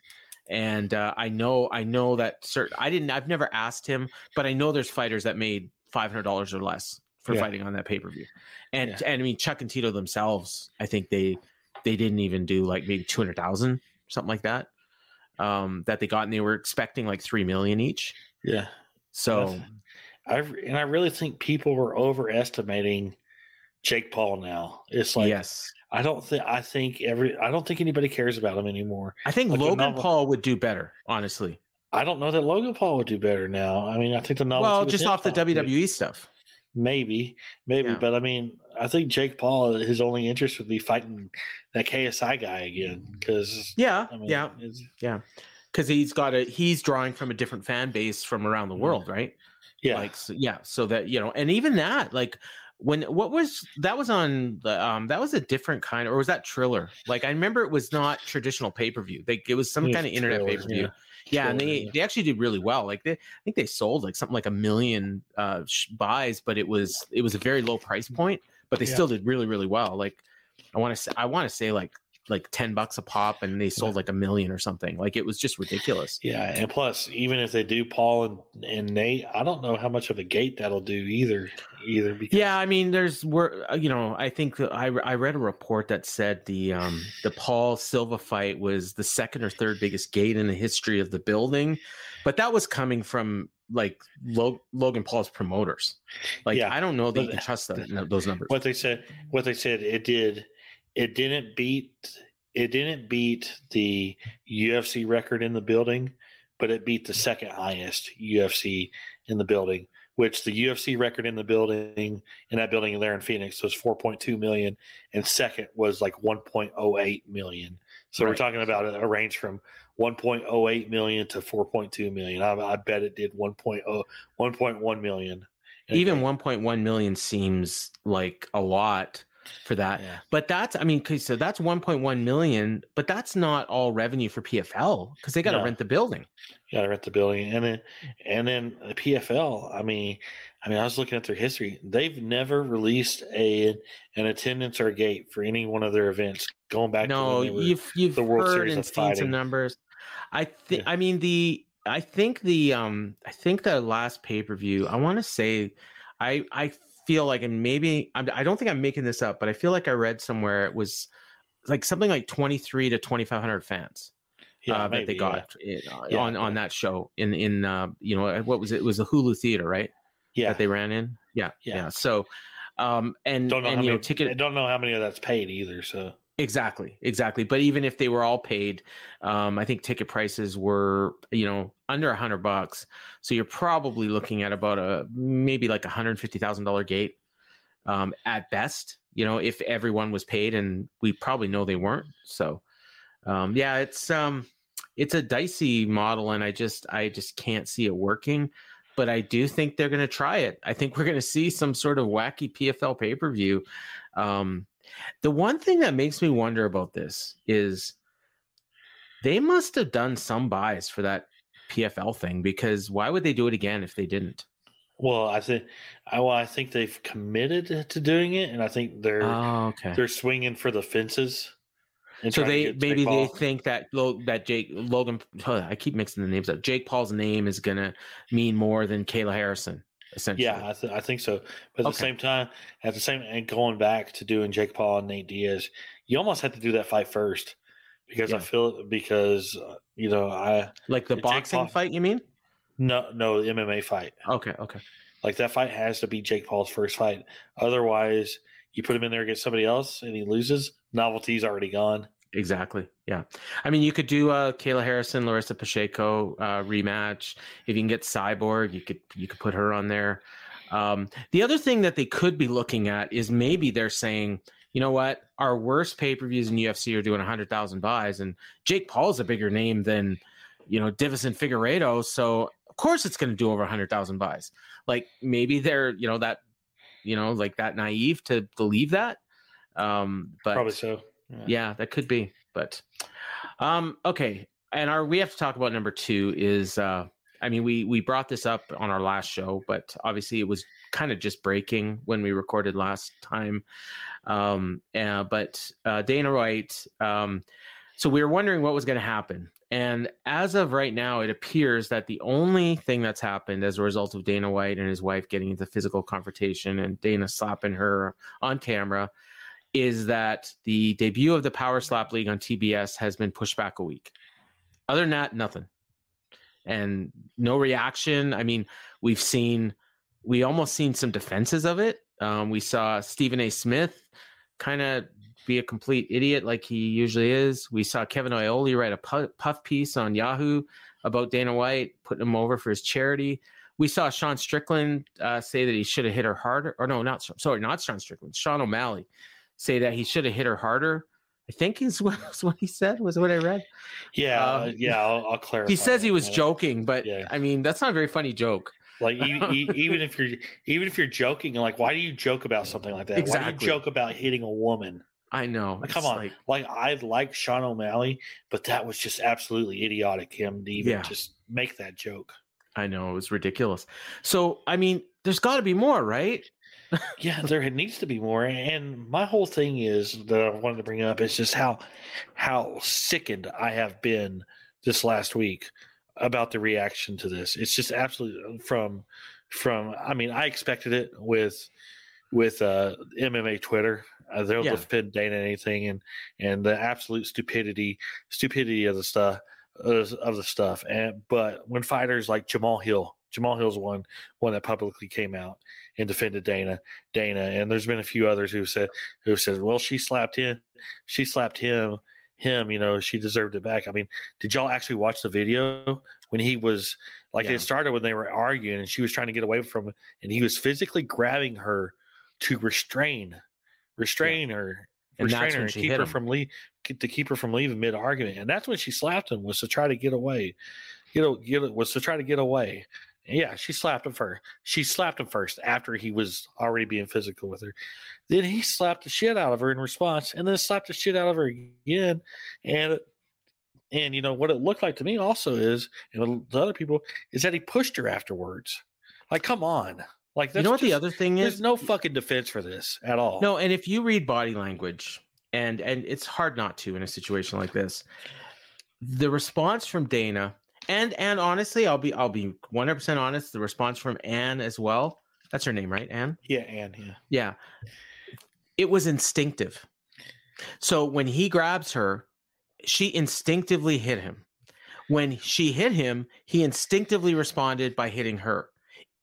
And uh, I know, I know that certain. I didn't. I've never asked him, but I know there's fighters that made five hundred dollars or less for Yeah. fighting on that pay per view. And Yeah. and I mean, Chuck and Tito themselves, I think they they didn't even do like maybe two hundred thousand, something like that. Um, that they got, and they were expecting like three million each. Yeah. So I and I really think people were overestimating Jake Paul now. It's like yes, I don't think I think every I don't think anybody cares about him anymore. I think like, Logan Nova- Paul would do better, honestly. I don't know that Logan Paul would do better now. I mean, I think the novelty well, just off the WWE stuff. maybe, maybe, Yeah. but I mean, I think Jake Paul, his only interest would be fighting that KSI guy again because Yeah, I mean, yeah, yeah. Because he's got a he's drawing from a different fan base from around the world, right? yeah, Like, so, yeah. So that you know, and even that, like, when what was that was on the um that was a different kind, or was that Triller? Like, I remember it was not traditional pay per view. Like, it was some It was kind of internet pay per view. yeah. Yeah, and they yeah. they actually did really well. Like they, I think they sold like something like a million uh sh- buys, but it was it was a very low price point, but they Yeah. still did really really well. Like I want to say I want to say like like ten bucks a pop, and they sold like a million or something. Like it was just ridiculous. yeah, and plus, even if they do Paul and, and Nate, I don't know how much of a gate that'll do either. Either because Yeah, I mean, there's we're uh, you know I think I I read a report that said the um the Paul Silva fight was the second or third biggest gate in the history of the building, but that was coming from like Lo- Logan Paul's promoters. Like Yeah, I don't know that you can trust no, those numbers. what they said, what they said, it did, it didn't beat, it didn't beat the UFC record in the building, but it beat the second highest UFC in the building, which the UFC record in the building in that building there in Phoenix was 4.2 million, and second was like 1.08 million. So we're talking about a, a range from 1.08 million to 4.2 million. I, I bet it did 1.0 1.1 million. Even 1.1 million seems like a lot for that. Yeah. But that's, I mean, so that's 1.1 million, but that's not all revenue for PFL because they got to No. rent the building. got to rent the building, and then and then the PFL. I mean, I mean, I was looking at their history. They've never released a an attendance or a gate for any one of their events. Going back, No, to when they were- you've you've the World heard Series and seen some numbers. I think. Yeah. I mean the. I think the. Um. I think the last pay per view. I want to say. I. I feel like, and maybe I'm, I don't think I'm making this up, but I feel like I read somewhere it was like something like 23 to 2,500 fans. yeah, uh, that maybe, they yeah. got in- Yeah, on on that show in in uh, you know what was it? It was the Hulu theater, right? Yeah, That they ran in. Yeah, Yeah. yeah. So, um, and don't know and how you many. know ticket I don't know how many of that's paid either. So Exactly, exactly. But even if they were all paid, um, I think ticket prices were, you know, under a hundred bucks. So you're probably looking at about a maybe like a hundred fifty thousand dollar gate um, at best. You know, if everyone was paid, and we probably know they weren't. So, um, yeah, it's um, it's a dicey model, and I just I just can't see it working. But I do think they're going to try it. I think we're going to see some sort of wacky PFL pay per view. Um, the one thing that makes me wonder about this is they must have done some buys for that PFL thing because why would they do it again if they didn't? well, I think I well, I think they've committed to doing it, and I think they're Oh, okay. they're swinging for the fences. So they maybe they think that that Jake Logan. I keep mixing the names up. Jake Paul's name is gonna mean more than Kayla Harrison. Essentially, Yeah, I, th- I think so. But at Okay. the same time, at the same and going back to doing Jake Paul and Nate Diaz, you almost have to do that fight first because I Yeah. feel because uh, you know I like the boxing Paul- fight. You mean? no no the MMA fight Okay, okay. like that fight has to be Jake Paul's first fight. Otherwise, you put him in there against somebody else and he loses. Novelty's already gone. Exactly. Yeah. I mean, you could do a Kayla Harrison, Larissa Pacheco uh, rematch. If you can get Cyborg, you could you could put her on there. Um, the other thing that they could be looking at is maybe they're saying, you know what, our worst pay per views in UFC are doing hundred thousand buys, and Jake Paul's a bigger name than you know Deiveson Figueiredo, so of course it's going to do over hundred thousand buys. Like maybe they're you know that you know like that naive to believe that. Um, but Probably so. Yeah. That could be but um okay and our we have to talk about number two is uh i mean we we brought this up on our last show but obviously it was kind of just breaking when we recorded last time um uh, but uh dana white um so we were wondering what was going to happen and as of right now it appears that the only thing that's happened as a result of dana white and his wife getting into physical confrontation and dana slapping her on camera is that the debut of the Power Slap League on TBS has been pushed back a week. Other than that, nothing. And no reaction. I mean, we've seen, we almost seen some defenses of it. Um, we saw Stephen A. Smith kind of be a complete idiot like he usually is. We saw Kevin Iole write a puff piece on Yahoo about Dana White, putting him over for his charity. We saw Sean Strickland uh, say that he should have hit her harder, or no, not sorry, not Sean Strickland, Sean O'Malley say that he should have hit her harder. I think is what, is what he said. Was what I read. Yeah, uh, yeah. I'll, I'll clarify. He says he was Yeah. joking, but Yeah. I mean that's not a very funny joke. Like e- e- even if you're even if you're joking, like why do you joke about something like that? Why do you joke about hitting a woman? I know. Like, come on, like- like, I like Sean O'Malley, but that was just absolutely idiotic. Him to even Yeah. just make that joke. I know it was ridiculous. So I mean, there's got to be more, right? Yeah, there needs to be more. And my whole thing is that I wanted to bring up is just how how sickened I have been this last week about the reaction to this. It's just absolutely from from. I mean, I expected it with with uh, MMA Twitter. Uh, they'll Yeah. defend Dana anything, and and the absolute stupidity stupidity of the stuff of of the stuff. And but when fighters like Jamal Hill, Jamal Hill's one one that publicly came out and defended Dana, Dana, and there's been a few others who said who said, well, she slapped him, she slapped him, him, you know, she deserved it back. I mean, did y'all actually watch the video when he was like Yeah. it started when they were arguing and she was trying to get away from him and he was physically grabbing her to restrain restrain her And restrain her and keep her him. from leave to keep her from leaving mid argument and that's when she slapped him was to try to get away you know get was to try to get away yeah she slapped him first she slapped him first after he was already being physical with her. Then he slapped the shit out of her in response and then slapped the shit out of her again. And and you know what it looked like to me also is and the other people is that he pushed her afterwards. Like come on. Like You know what the other thing is? there's no fucking defense for this at all. No, and if you read body language, and and it's hard not to in a situation like this, the response from Dana, and and honestly, I'll be I'll be one hundred percent honest. The response from Anne as well. That's her name, right? Anne. yeah Anne. yeah Yeah. It was instinctive. So when he grabs her, she instinctively hit him. When she hit him, he instinctively responded by hitting her.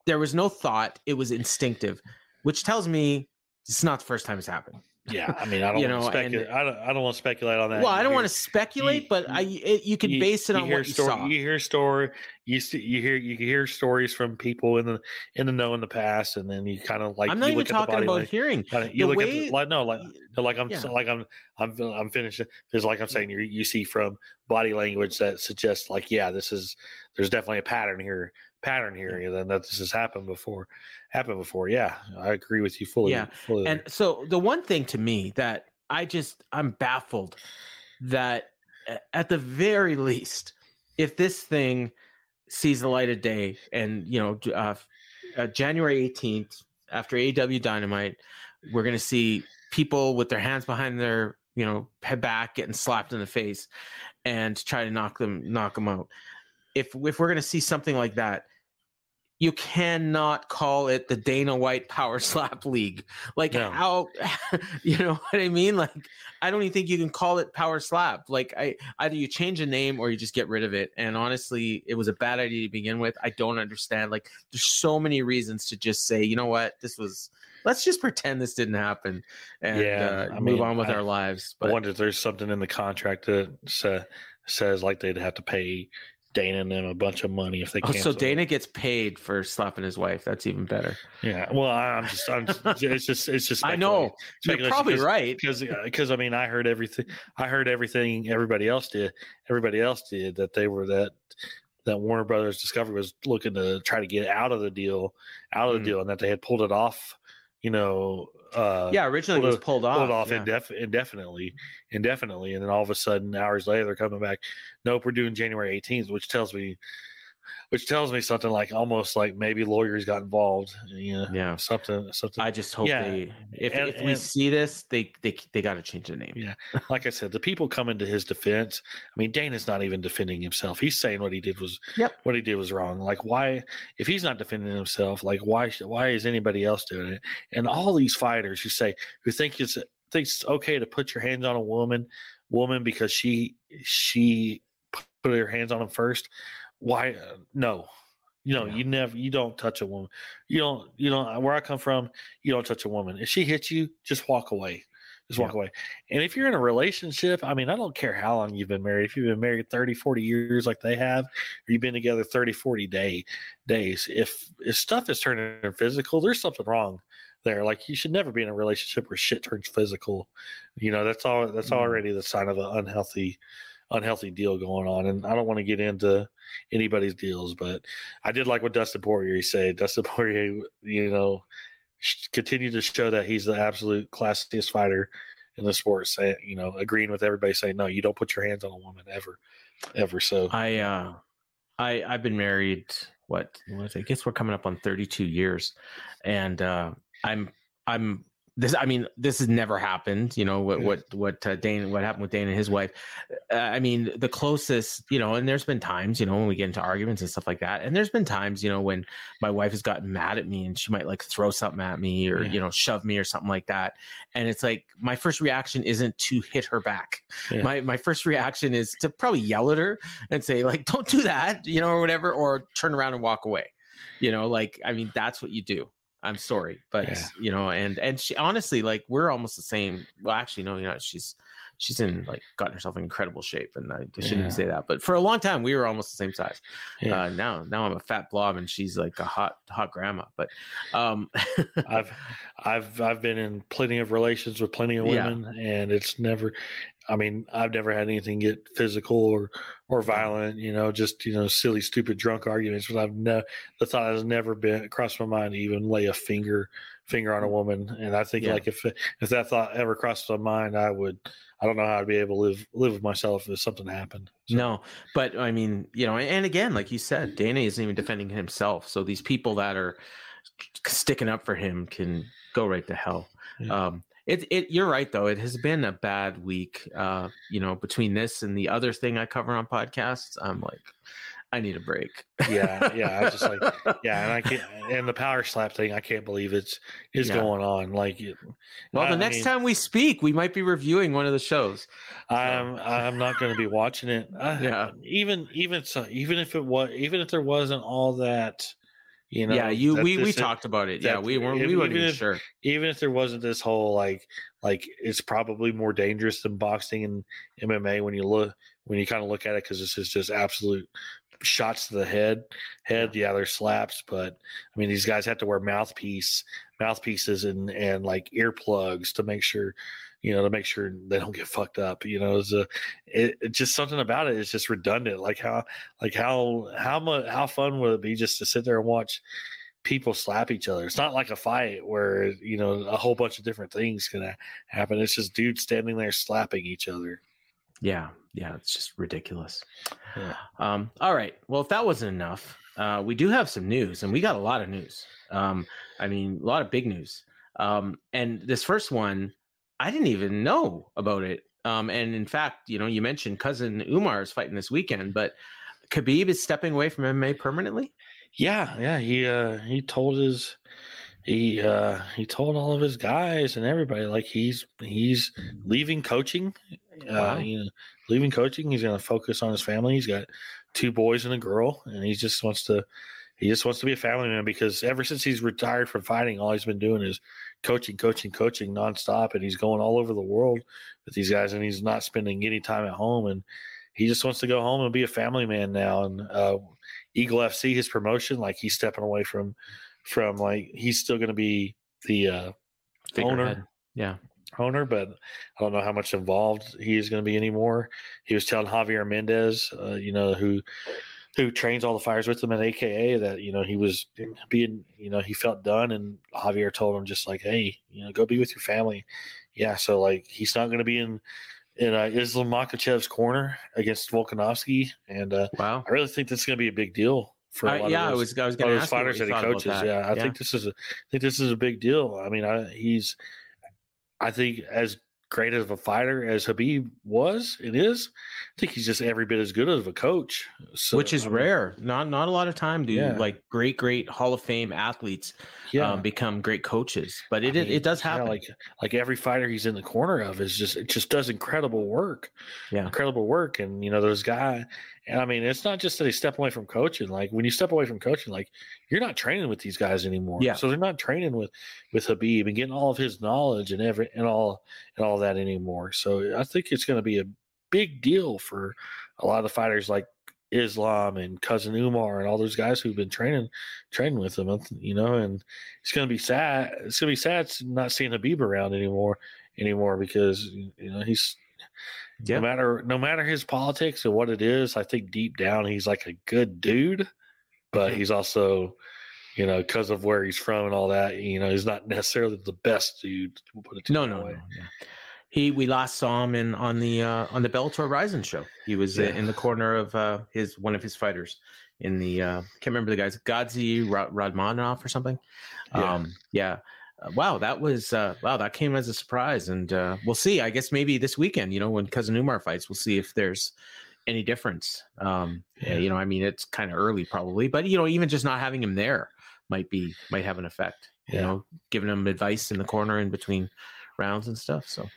There was no thought, it was instinctive, which tells me it's not the first time it's happened. Yeah, I mean, I don't You want know, speculate. I don't. I don't want to speculate on that. Well, I don't hear- want to speculate, you- but I it, you can base it on hear what you story, saw. You hear story. You see, you hear you hear stories from people in the in the know in the past, and then you kind of like. I'm not you even look at the talking about language- hearing. kinda- You The look at way- the, like no like like I'm Yeah. like I'm I'm I'm finished. because like I'm saying you you see from body language that suggests like yeah this is there's definitely a pattern here pattern here and then that this has happened before happened before yeah I agree with you fully Yeah, fully And so the one thing to me that I just I'm baffled that at the very least, if this thing sees the light of day, and you know, uh, uh, January eighteenth after AEW Dynamite, we're gonna see people with their hands behind their you know head back getting slapped in the face, and try to knock them knock them out. If if we're gonna see something like that. You cannot call it the Dana White Power Slap League. Like No. how you know what I mean? Like I don't even think you can call it Power Slap. Like I either you change the name or you just get rid of it. And honestly, it was a bad idea to begin with. I don't understand. Like there's so many reasons to just say, you know what, this was. Let's just pretend this didn't happen and Yeah, uh, I move mean, on with I- our lives. I wonder if there's something in the contract that sa- says like they'd have to pay Dana and them a bunch of money if they oh, so Dana gets paid for slapping his wife. That's even better. Yeah. Well, I'm just, I'm just, it's just, it's just. I know you're probably because- right. Because, because I mean, I heard everything. I heard everything everybody else did. Everybody else did that they were that that Warner Brothers Discovery was looking to try to get out of the deal, out of the Mm. deal, and that they had pulled it off. You know. Uh, Yeah, originally it was pulled off. pulled off yeah. indef- indefinitely, indefinitely, and then all of a sudden, hours later, they're coming back. Nope, we're doing January 18th, which tells me, which tells me something like almost like maybe lawyers got involved. You know, Yeah. something, something. I just hope Yeah, they if, and- if we and- see this, they they they got to change the name. Yeah, like I said, the people coming to his defense. I mean, Dana's not even defending himself. He's saying what he did was Yep. what he did was wrong. Like, why? If he's not defending himself, like, why? Why is anybody else doing it? And all these fighters who say who think it's think it's okay to put your hands on a woman, woman because she she put her hands on him first. Why? uh, No. You know, Yeah. you never, you don't touch a woman. You don't, you don't. Where I come from, you don't touch a woman. If she hits you, just walk away just walk away. And if you're in a relationship, I mean, I don't care how long you've been married. If you've been married 30, 40 years like they have, or you've been together 30, 40 day days, if if stuff is turning physical, there's something wrong there. Like you should never be in a relationship where shit turns physical. You know, that's all that's Mm. already the sign of an unhealthy unhealthy deal going on. And I don't want to get into anybody's deals, but I did like what Dustin Poirier said. Dustin Poirier, you know, continue to show that he's the absolute classiest fighter in the sport. Say, you know, agreeing with everybody saying, no, you don't put your hands on a woman ever, ever. So I uh I I've been married what what I guess we're coming up on 32 years and uh I'm I'm this I mean this has never happened you know what what what uh, Dane what happened with Dane and his wife. Uh, I mean the closest you know and there's been times you know when we get into arguments and stuff like that and there's been times you know when my wife has gotten mad at me and she might like throw something at me or Yeah. you know shove me or something like that and it's like my first reaction isn't to hit her back. Yeah. my my first reaction is to probably yell at her and say like don't do that you know or whatever or turn around and walk away. You know like i mean that's what you do i'm sorry but Yeah. you know and and she honestly like we're almost the same well actually no you know she's she's in like gotten herself in incredible shape and i shouldn't Yeah. say that but for a long time we were almost the same size yeah. uh now now i'm a fat blob and she's like a hot hot grandma but um I've I've I've been in plenty of relations with plenty of women, and it's never. I mean, I've never had anything get physical or or violent. You know, just you know, silly, stupid, drunk arguments. But I've never the thought has never been crossed my mind to even lay a finger finger on a woman. And I think Yeah. like if if that thought ever crossed my mind, I would. I don't know how I'd be able to live live with myself if something happened. So, No, but I mean, you know, and again, like you said, Danny isn't even defending himself. So these people that are sticking up for him can go right to hell. Yeah. Um, it, it, you're right though. It has been a bad week. Uh, you know, between this and the other thing I cover on podcasts, I'm like, I need a break. yeah, yeah. I was just like yeah, and I can't. And the power slap thing, I can't believe it's is Yeah. going on. Like, Well, I the next mean, time we speak, we might be reviewing one of the shows. I'm I'm not going to be watching it. I, Yeah. even even so, even if it was, even if there wasn't all that, you know. yeah, you we we this- talked about it. Yeah, we weren't if- we weren't even even if- sure. Even if there wasn't this whole like like it's probably more dangerous than boxing and MMA when you look when you kind of look at it because this is just absolute shots to the head head yeah they're slaps but i mean these guys have to wear mouthpiece mouthpieces and and like earplugs to make sure you know to make sure they don't get fucked up you know it's a it, it just something about it is just redundant like how like how how much how fun would it be just to sit there and watch people slap each other it's not like a fight where you know a whole bunch of different things can ha- happen it's just dudes standing there slapping each other Yeah, yeah, it's just ridiculous. Yeah. Um, all right. Well, if that wasn't enough, uh, we do have some news, and we got a lot of news. Um, I mean, a lot of big news. Um, and this first one, I didn't even know about it. Um, and in fact, you know, you mentioned cousin Umar is fighting this weekend, but Khabib is stepping away from MMA permanently. Yeah, yeah. He uh he told his he uh he told all of his guys and everybody like he's he's leaving coaching. Wow. Uh you know, leaving coaching. He's gonna focus on his family. He's got two boys and a girl, and he just wants to he just wants to be a family man because ever since he's retired from fighting, all he's been doing is coaching, coaching, coaching nonstop, and he's going all over the world with these guys, and he's not spending any time at home, and he just wants to go home and be a family man now. And uh, Eagle FC, his promotion, like he's stepping away from from like he's still going to be the uh, owner Yeah. owner, but I don't know how much involved he is going to be anymore. He was telling Javier Mendez, uh, you know, who who trains all the fires with him at AKA that you know he was being you know he felt done, and Javier told him just like, hey, you know, go be with your family. Yeah, so like he's not going to be in in uh, Islam Makhachev's corner against Volkanovski, and uh, Wow. I really think this is going to be a big deal for a I- lot yeah, I of those, was I was going to ask fighters that he coaches. that. Yeah, I think this is a I think this is a big deal. I mean, I, he's I think as great of a fighter as Khabib was, it is. I think he's just every bit as good of a coach. So, which is I mean, rare. Not not a lot of time do Yeah. like great great Hall of Fame athletes Yeah, um, become great coaches. But it I it, mean, it does yeah, happen. like like every fighter he's in the corner of is just it just does incredible work. Yeah. incredible work. And you know those guys, And I mean, it's not just that they step away from coaching. Like when you step away from coaching, like you're not training with these guys anymore. Yeah. So they're not training with with Khabib and getting all of his knowledge and every and all and all that anymore. So I think it's going to be a big deal for a lot of the fighters like Islam and cousin Umar and all those guys who've been training training with him. You know, and it's going to be sad. It's going to be sad not seeing Khabib around anymore anymore because you know he's Yeah. no matter no matter his politics or what it is, I think deep down he's like a good dude, but he's also, you know, because of where he's from and all that, you know, he's not necessarily the best dude. We'll put it No, no, no. yeah. He we last saw him in on the uh, on the Bellator Rizin show. He was uh, Yeah. in the corner of uh, his one of his fighters in the uh, can't remember the guy's Gadzi Ra- Radmanov or something. Yeah. Um, yeah. Uh, wow, that was uh, wow. That came as a surprise, and uh, we'll see. I guess maybe this weekend, you know, when Cousin Umar fights, we'll see if there's any difference. Um, yeah. You know, I mean, it's kind of early probably, but you know, even just not having him there might be might have an effect. You Yeah. know, giving him advice in the corner in between rounds and stuff. So,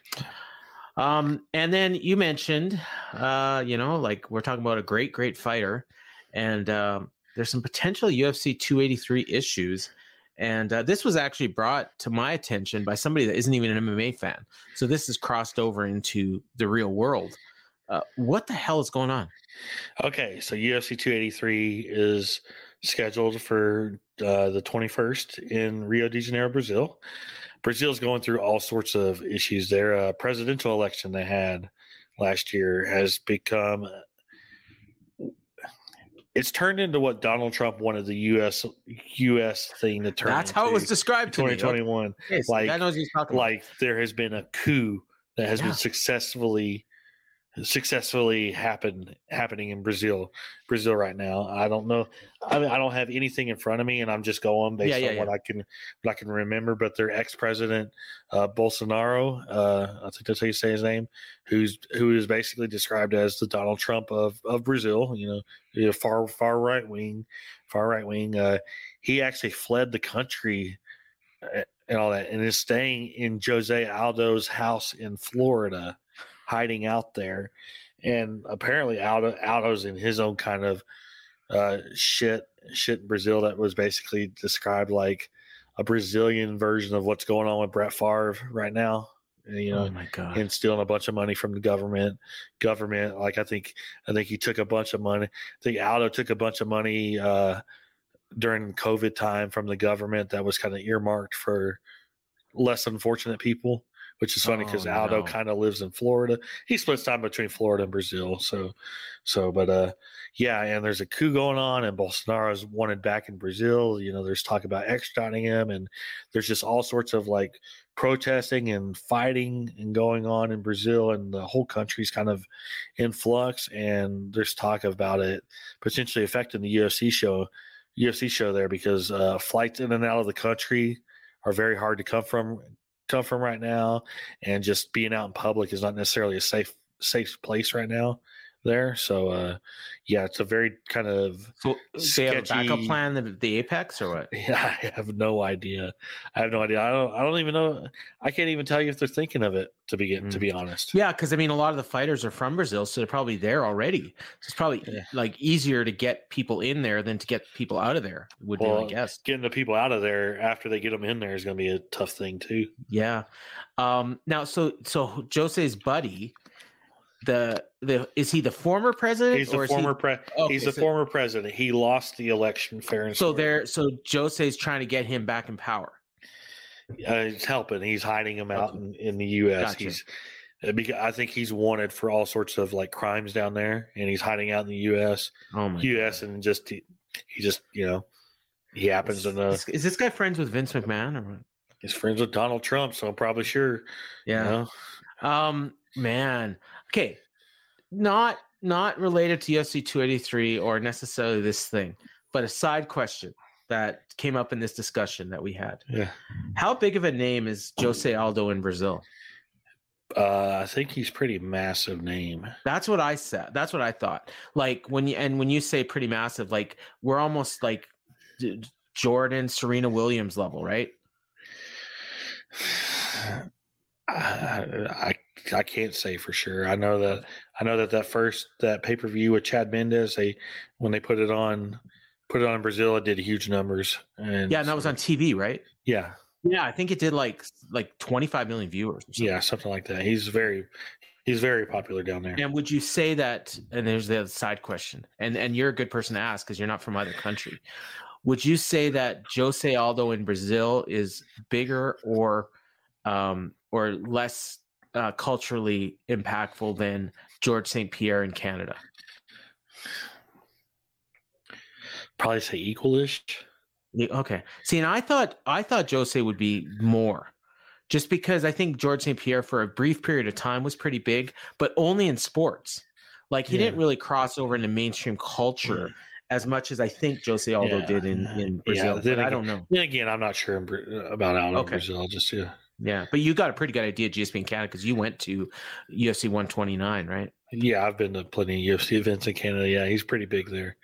um, and then you mentioned, uh, you know, like we're talking about a great, great fighter, and um, there's some potential UFC 283 issues. And uh, this was actually brought to my attention by somebody that isn't even an MMA fan. So this has crossed over into the real world. Uh, what the hell is going on? Okay, so UFC 283 is scheduled for uh, the 21st in Rio de Janeiro, Brazil. Brazil's going through all sorts of issues. Their uh, presidential election they had last year has become it's turned into what Donald Trump wanted the US US thing to turn. That's how it was described to 2021. Okay, so the like knows what he's talking about. there has been a coup that has Yeah. been successfully successfully happen happening in Brazil Brazil right now. I don't know. I mean, I don't have anything in front of me, and I'm just going based Yeah, yeah, on what yeah. I can what I can remember. But their ex president uh, Bolsonaro, uh, I think that's how you say his name, who's who is basically described as the Donald Trump of of Brazil. You know, far far right wing, far right wing. Uh, he actually fled the country uh, and all that, and is staying in Jose Aldo's house in Florida, hiding out there. And apparently, Aldo Aldo's in his own kind of uh, shit shit in Brazil that was basically described like a Brazilian version of what's going on with Brett Favre right now. And, you know, oh my god! and stealing a bunch of money from the government. Government, like I think, I think he took a bunch of money. I think Aldo took a bunch of money uh, during COVID time from the government that was kind of earmarked for less unfortunate people. Which is funny because Oh, Aldo no. kind of lives in Florida. He splits time between Florida and Brazil. So, so, but uh, yeah, and there's a coup going on, and Bolsonaro's wanted back in Brazil. You know, there's talk about extraditing him, and there's just all sorts of like protesting and fighting and going on in Brazil, and the whole country's kind of in flux. And there's talk about it potentially affecting the UFC show, UFC show there because uh, flights in and out of the country are very hard to come from come from right now, and just being out in public is not necessarily a safe safe place right now there. So uh, yeah, it's a very kind of So they have a backup plan, the, the Apex, or what? yeah, I have no idea. I have no idea. I don't. I don't even know. I can't even tell you if they're thinking of it. To be to be honest. Yeah, because I mean, a lot of the fighters are from Brazil, so they're probably there already. So it's probably Yeah. like easier to get people in there than to get people out of there. Would be Well, my guess. Getting the people out of there after they get them in there is going to be a tough thing too. Yeah. Um. Now, so so Jose's buddy, the the is he the former president? He's or the is he- former pre- Okay, He's the so- former president. He lost the election fair and So there. So Jose's trying to get him back in power. uh, he's helping. He's hiding him out in, in the U.S. Gotcha. He's uh, because I think he's wanted for all sorts of like crimes down there, and he's hiding out in the U.S. Oh my. U.S. and just he, he just you know he happens to know Is, is this guy friends with Vince McMahon or what? he's friends with Donald Trump, so I'm probably sure. Yeah. You know? Um, man. Okay. Not not related to UFC 283 or necessarily this thing, but a side question that came up in this discussion that we had. Yeah. How big of a name is Jose Aldo in Brazil? Uh, I think he's pretty massive name. That's what I said. That's what I thought. Like when you and when you say pretty massive, like we're almost like D- Jordan, Serena Williams level, right? I, I I can't say for sure. I know that I know that that first that pay per view with Chad Mendes, they when they put it on put it on in Brazil, it did huge numbers. And Yeah, and that was on TV, right? yeah, Yeah, I think it did like like 25 million viewers. or something. yeah, something like that. He's very he's very popular down there. And would you say that? And there's the other side question, and and you're a good person to ask because you're not from either country. Would you say that Jose Aldo in Brazil is bigger or um, or less uh, culturally impactful than George St. Pierre in Canada? Probably say equalish. Yeah, Okay. See, and I thought I thought Jose would be more, just because I think George St. Pierre for a brief period of time was pretty big, but only in sports. Like he Yeah. didn't really cross over into mainstream culture as much as I think Jose Aldo Yeah. did in in Brazil. then but I don't know. Then again, I'm not sure in about Aldo in Okay. Brazil. Just yeah, Yeah, but you got a pretty good idea of GSP in Canada because you went to UFC 129, right? yeah. I've been to plenty of UFC events in Canada. Yeah, he's pretty big there.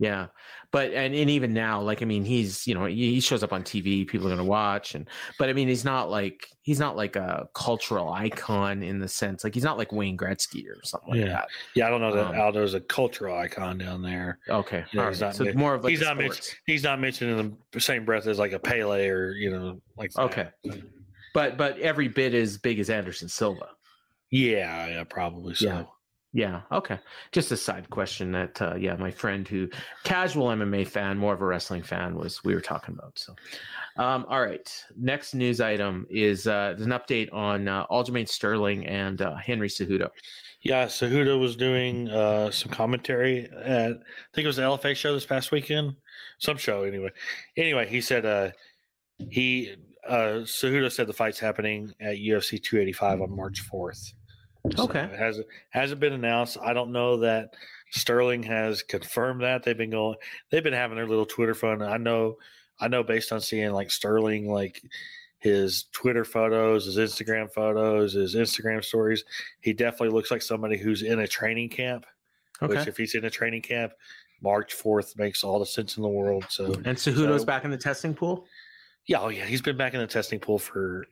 Yeah, but and, and even now, like I mean, he's you know he shows up on TV, people are gonna watch, and but I mean, he's not like he's not like a cultural icon in the sense like he's not like Wayne Gretzky or something like Yeah. that. Yeah, I don't know that Um, Aldo's a cultural icon down there. Okay, all he's right. not so it's more of like he's not mentioned. He's not mentioned in the same breath as like a Pele or you know like that. But but every bit as big as Anderson Silva. Yeah, yeah, probably so. Yeah. Yeah. Okay. Just a side question that, uh, yeah, my friend who casual MMA fan, more of a wrestling fan, was we were talking about. So, um, all right. Next news item is uh, an update on uh, Aljamain Sterling and uh, Henry Cejudo. Yeah, Cejudo was doing uh, some commentary at I think it was the LFA show this past weekend, some show anyway. Anyway, he said uh, he uh, Cejudo said the fight's happening at UFC 285 on March 4th. So Okay. it hasn't hasn't been announced. I don't know that Sterling has confirmed that. They've been going. They've been having their little Twitter fun. I know. I know based on seeing like Sterling like his Twitter photos, his Instagram photos, his Instagram stories, he definitely looks like somebody who's in a training camp. Okay. Which, if he's in a training camp, March fourth makes all the sense in the world. So, And Cejudo's So- back in the testing pool. Yeah, oh yeah, he's been back in the testing pool for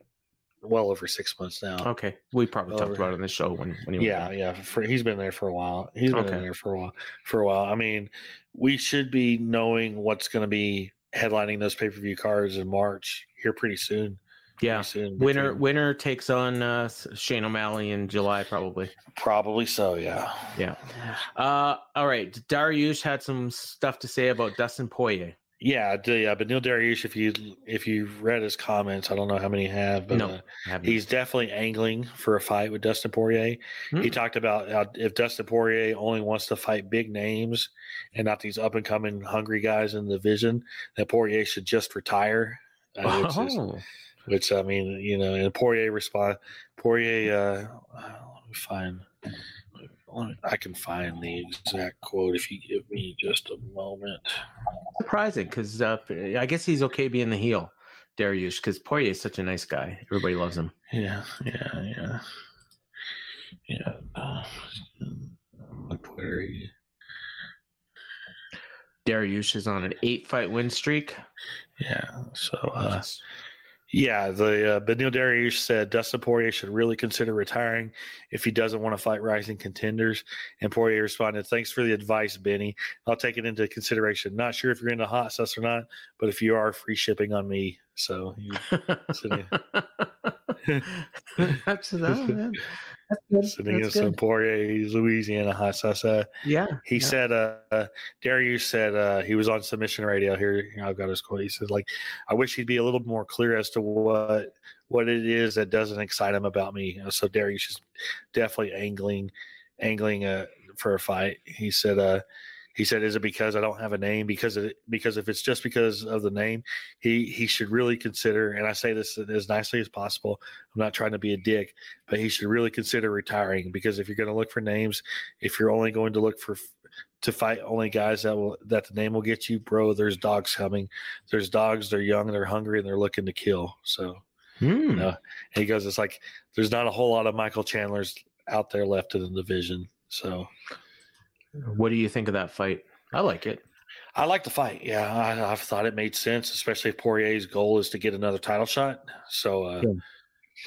well over six months now. Okay. We probably talked Over. about it on the show when, when he Yeah, went yeah. For, he's been there for a while. He's been Okay. in there for a while. For a while. I mean, we should be knowing what's going to be headlining those pay per view cards in March here pretty soon. Yeah. Pretty soon. Winner winner takes on uh, Shane O'Malley in July, probably. Probably so. Yeah. Yeah. Uh, all right. Dariush had some stuff to say about Dustin Poirier. Yeah, the uh, Beneil Dariush, if you if you've read his comments, I don't know how many have, but No, uh, he's definitely angling for a fight with Dustin Poirier. He Hmm. talked about how if Dustin Poirier only wants to fight big names and not these up and coming hungry guys in the division, that Poirier should just retire. Uh, which, is- Oh. which I mean, you know, and Poirier respond. Poirier, uh, let me find. I can find the exact quote if you give me just a moment. surprising because uh, I guess he's okay being the heel, Dariush, because Poirier is such a nice guy. Everybody loves him. Yeah, yeah, yeah, yeah. Uh, he- Dariush is on an eight fight win streak. yeah. So, uh, yeah, the uh, Beneil Dariush said Dustin Poirier should really consider retiring if he doesn't want to fight rising contenders. And Poirier responded, "Thanks for the advice, Benny. I'll take it into consideration. Not sure if you're into hot sauce or not, but if you are, free shipping on me." So, sitting, That's, oh, man. That's good. sitting in That's some good. Poirier, Louisiana hot sauce. Uh, Yeah. He yeah. said, uh, uh, Dariush said uh, he was on submission radio. Here, here, I've got his quote. He said, like, I wish he'd be a little more clear as to what what it is that doesn't excite him about me. Uh, So Dariush is definitely angling, angling uh, for a fight. He said, uh, he said, is it because I don't have a name? Because it, because if it's just because of the name, he he should really consider. And I say this as nicely as possible. I'm not trying to be a dick, but he should really consider retiring because if you're going to look for names, if you're only going to look for to fight only guys that will that the name will get you, bro. There's dogs coming. There's dogs. They're young. They're hungry, and they're looking to kill. So Hmm. no. he goes, it's like there's not a whole lot of Michael Chandlers out there left in the division. So What do you think of that fight? I like it. I like the fight. Yeah, I, I've thought it made sense, especially if Poirier's goal is to get another title shot. So, uh, Yeah.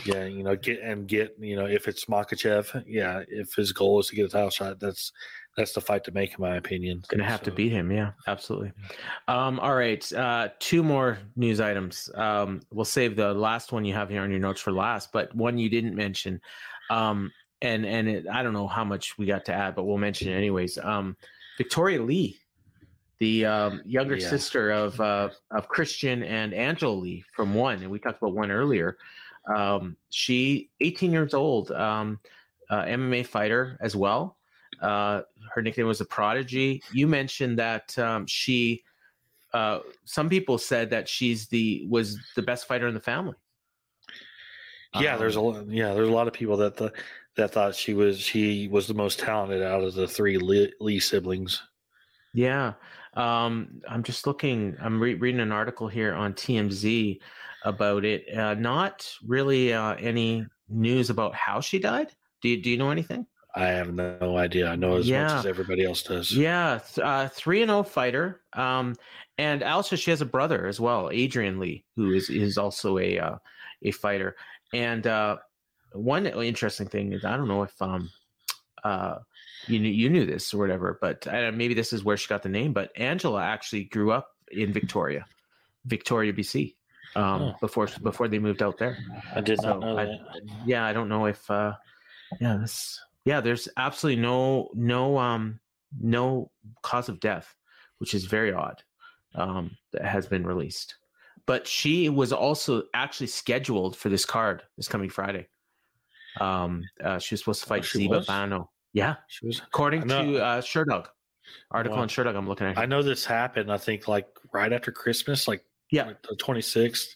Yeah, you know, get and get, you know, if it's Makhachev, yeah, if his goal is to get a title shot, that's that's the fight to make, in my opinion. Gonna have so. to beat him, yeah, absolutely. Um, all right, uh, two more news items. Um, we'll save the last one you have here on your notes for last, but one you didn't mention, um, and and it, I don't know how much we got to add, but we'll mention it anyways. Um, Victoria Lee, the um, younger yeah. sister of uh, of Christian and Angela Lee from One, and we talked about One earlier. Um, she, 18 years old, um, uh, MMA fighter as well. Uh, her nickname was a prodigy. You mentioned that um, she. Uh, some people said that she's the was the best fighter in the family. Yeah, um, there's a yeah, there's a lot of people that the, that thought she was she was the most talented out of the three Lee, Lee siblings. Yeah, um, I'm just looking. I'm re- reading an article here on TMZ about it. Uh, not really uh, any news about how she died. Do you, do you know anything? I have no idea. I know as yeah. much as everybody else does. Yeah, uh, three and zero oh fighter. Um, and also she has a brother as well, Adrian Lee, who is is also a uh, a fighter. And uh, one interesting thing is I don't know if um uh you knew, you knew this or whatever, but uh, maybe this is where she got the name. But Angela actually grew up in Victoria, Victoria, BC, um, oh. before before they moved out there. I did so not know I, that. Yeah, I don't know if uh, yeah this yeah, there's absolutely no no um no cause of death, which is very odd. Um, that has been released, but she was also actually scheduled for this card this coming Friday. Um, uh, she was supposed to oh, fight oh, Zeba was? Bano. Yeah, she was. According to uh, Sherdog, article wow. on Sherdog, I'm looking at. I know this happened. I think like right after Christmas, like yeah, like the 26th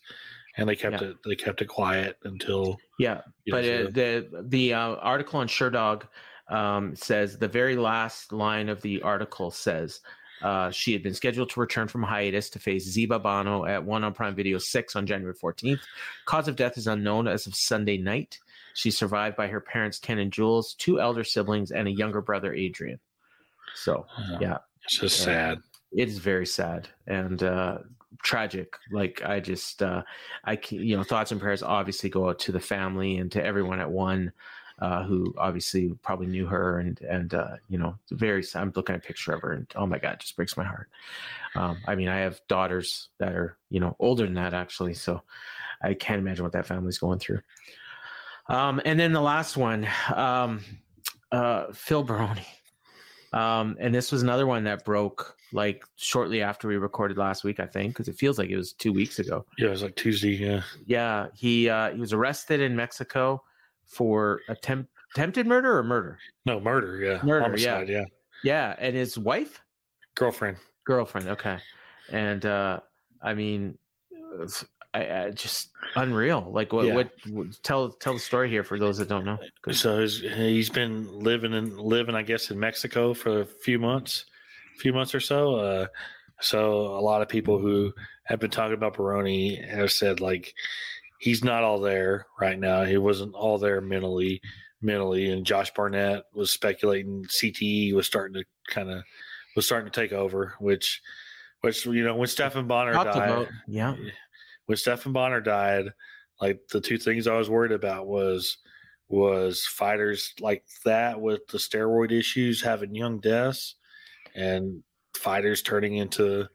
and they kept yeah. it they kept it quiet until yeah but uh, the the uh, article on Sherdog um, says the very last line of the article says uh, she had been scheduled to return from hiatus to face Zeba Bano at ONE on Prime Video 6 on January 14th. Cause of death is unknown as of Sunday night. She's survived by her parents, Ken and Jules, two elder siblings, and a younger brother, Adrian. So, yeah. It's just sad. It is very sad. And uh, tragic. Like I just, uh, I can, you know, thoughts and prayers obviously go out to the family and to everyone at one, uh, who obviously probably knew her and and uh, you know, very. I'm looking at a picture of her and oh my god, it just breaks my heart. Um, I mean, I have daughters that are you know older than that actually, so I can't imagine what that family's going through. Um, and then the last one, um, uh, Phil Baroni. Um, and this was another one that broke like shortly after we recorded last week, I think, because it feels like it was two weeks ago. Yeah, it was like Tuesday. Yeah. Yeah. He uh, he was arrested in Mexico for attempt attempted murder or murder? No, murder. Yeah. Murder. Homicide, yeah. yeah. Yeah. And his wife? Girlfriend. Girlfriend. Okay. And uh, I mean, I, I, just unreal. Like what, yeah. what, what? Tell tell the story here for those that don't know. So he's, he's been living in living, I guess, in Mexico for a few months, a few months or so. Uh, so a lot of people who have been talking about Baroni have said like he's not all there right now. He wasn't all there mentally, mentally. And Josh Barnett was speculating CTE was starting to kind of was starting to take over, which which you know when Stephan Bonnar died, about, yeah when Stephan Bonnar died, like the two things I was worried about was was fighters like that with the steroid issues having young deaths, and fighters turning into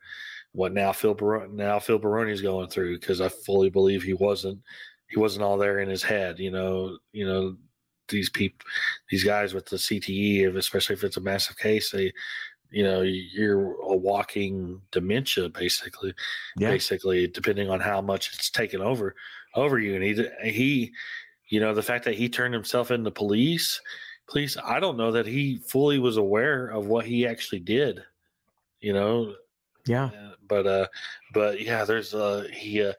what now Phil Bar- now Phil Baroni's going through because I fully believe he wasn't he wasn't all there in his head. You know, you know these people, these guys with the CTE, especially if it's a massive case, they you know you're a walking dementia basically yeah. basically depending on how much it's taken over over you and he he you know the fact that he turned himself into police police i don't know that he fully was aware of what he actually did you know yeah but uh but yeah there's uh he uh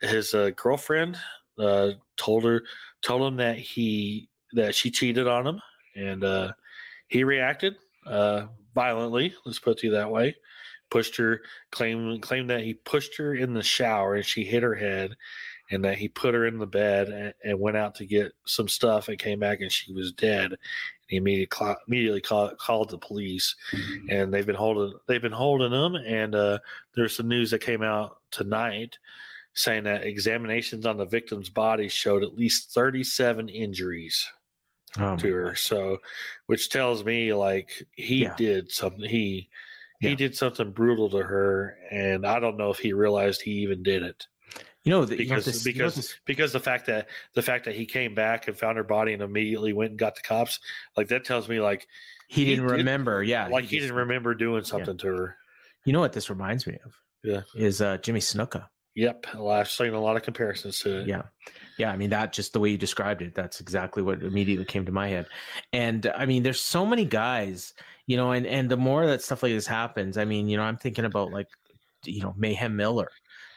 his uh, girlfriend uh told her told him that he that she cheated on him and uh he reacted uh violently. Let's put it that way. Pushed her, claimed claimed that he pushed her in the shower and she hit her head, and that he put her in the bed and, and went out to get some stuff and came back and she was dead. And he immediately immediately call, called the police, mm-hmm. and they've been holding they've been holding him. And uh, there's some news that came out tonight saying that examinations on the victim's body showed at least 37 injuries Oh, to her. So, which tells me like he Yeah. did something. He he Yeah. did something brutal to her, and I don't know if he realized he even did it You know, the, you know because you know because this- because the fact that the fact that he came back and found her body and immediately went and got the cops, like that tells me like he he didn't did- remember. Yeah, like he, just- didn't remember doing something to her. You know what this reminds me of? Yeah. is uh, Jimmy Snuka. Yep, I've seen a lot of comparisons to it. Yeah. Yeah. I mean, that just the way you described it, that's exactly what immediately came to my head. And I mean, there's so many guys, you know, and, and the more that stuff like this happens, I mean, you know, I'm thinking about like, you know, Mayhem Miller,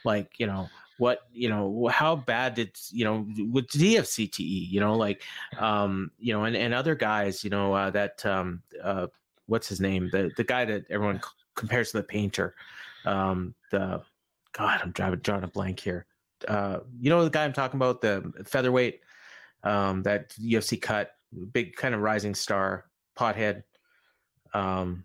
like, you know, what, you know, how bad did, you know, what did he have CTE, you know, like, um, you know, and, and other guys, you know, uh, that, um, uh, what's his name? The, the guy that everyone compares to the painter, um, the, God, I'm driving, drawing a blank here uh, you know the guy I'm talking about, the featherweight, um, that UFC cut, big kind of rising star, pothead, um,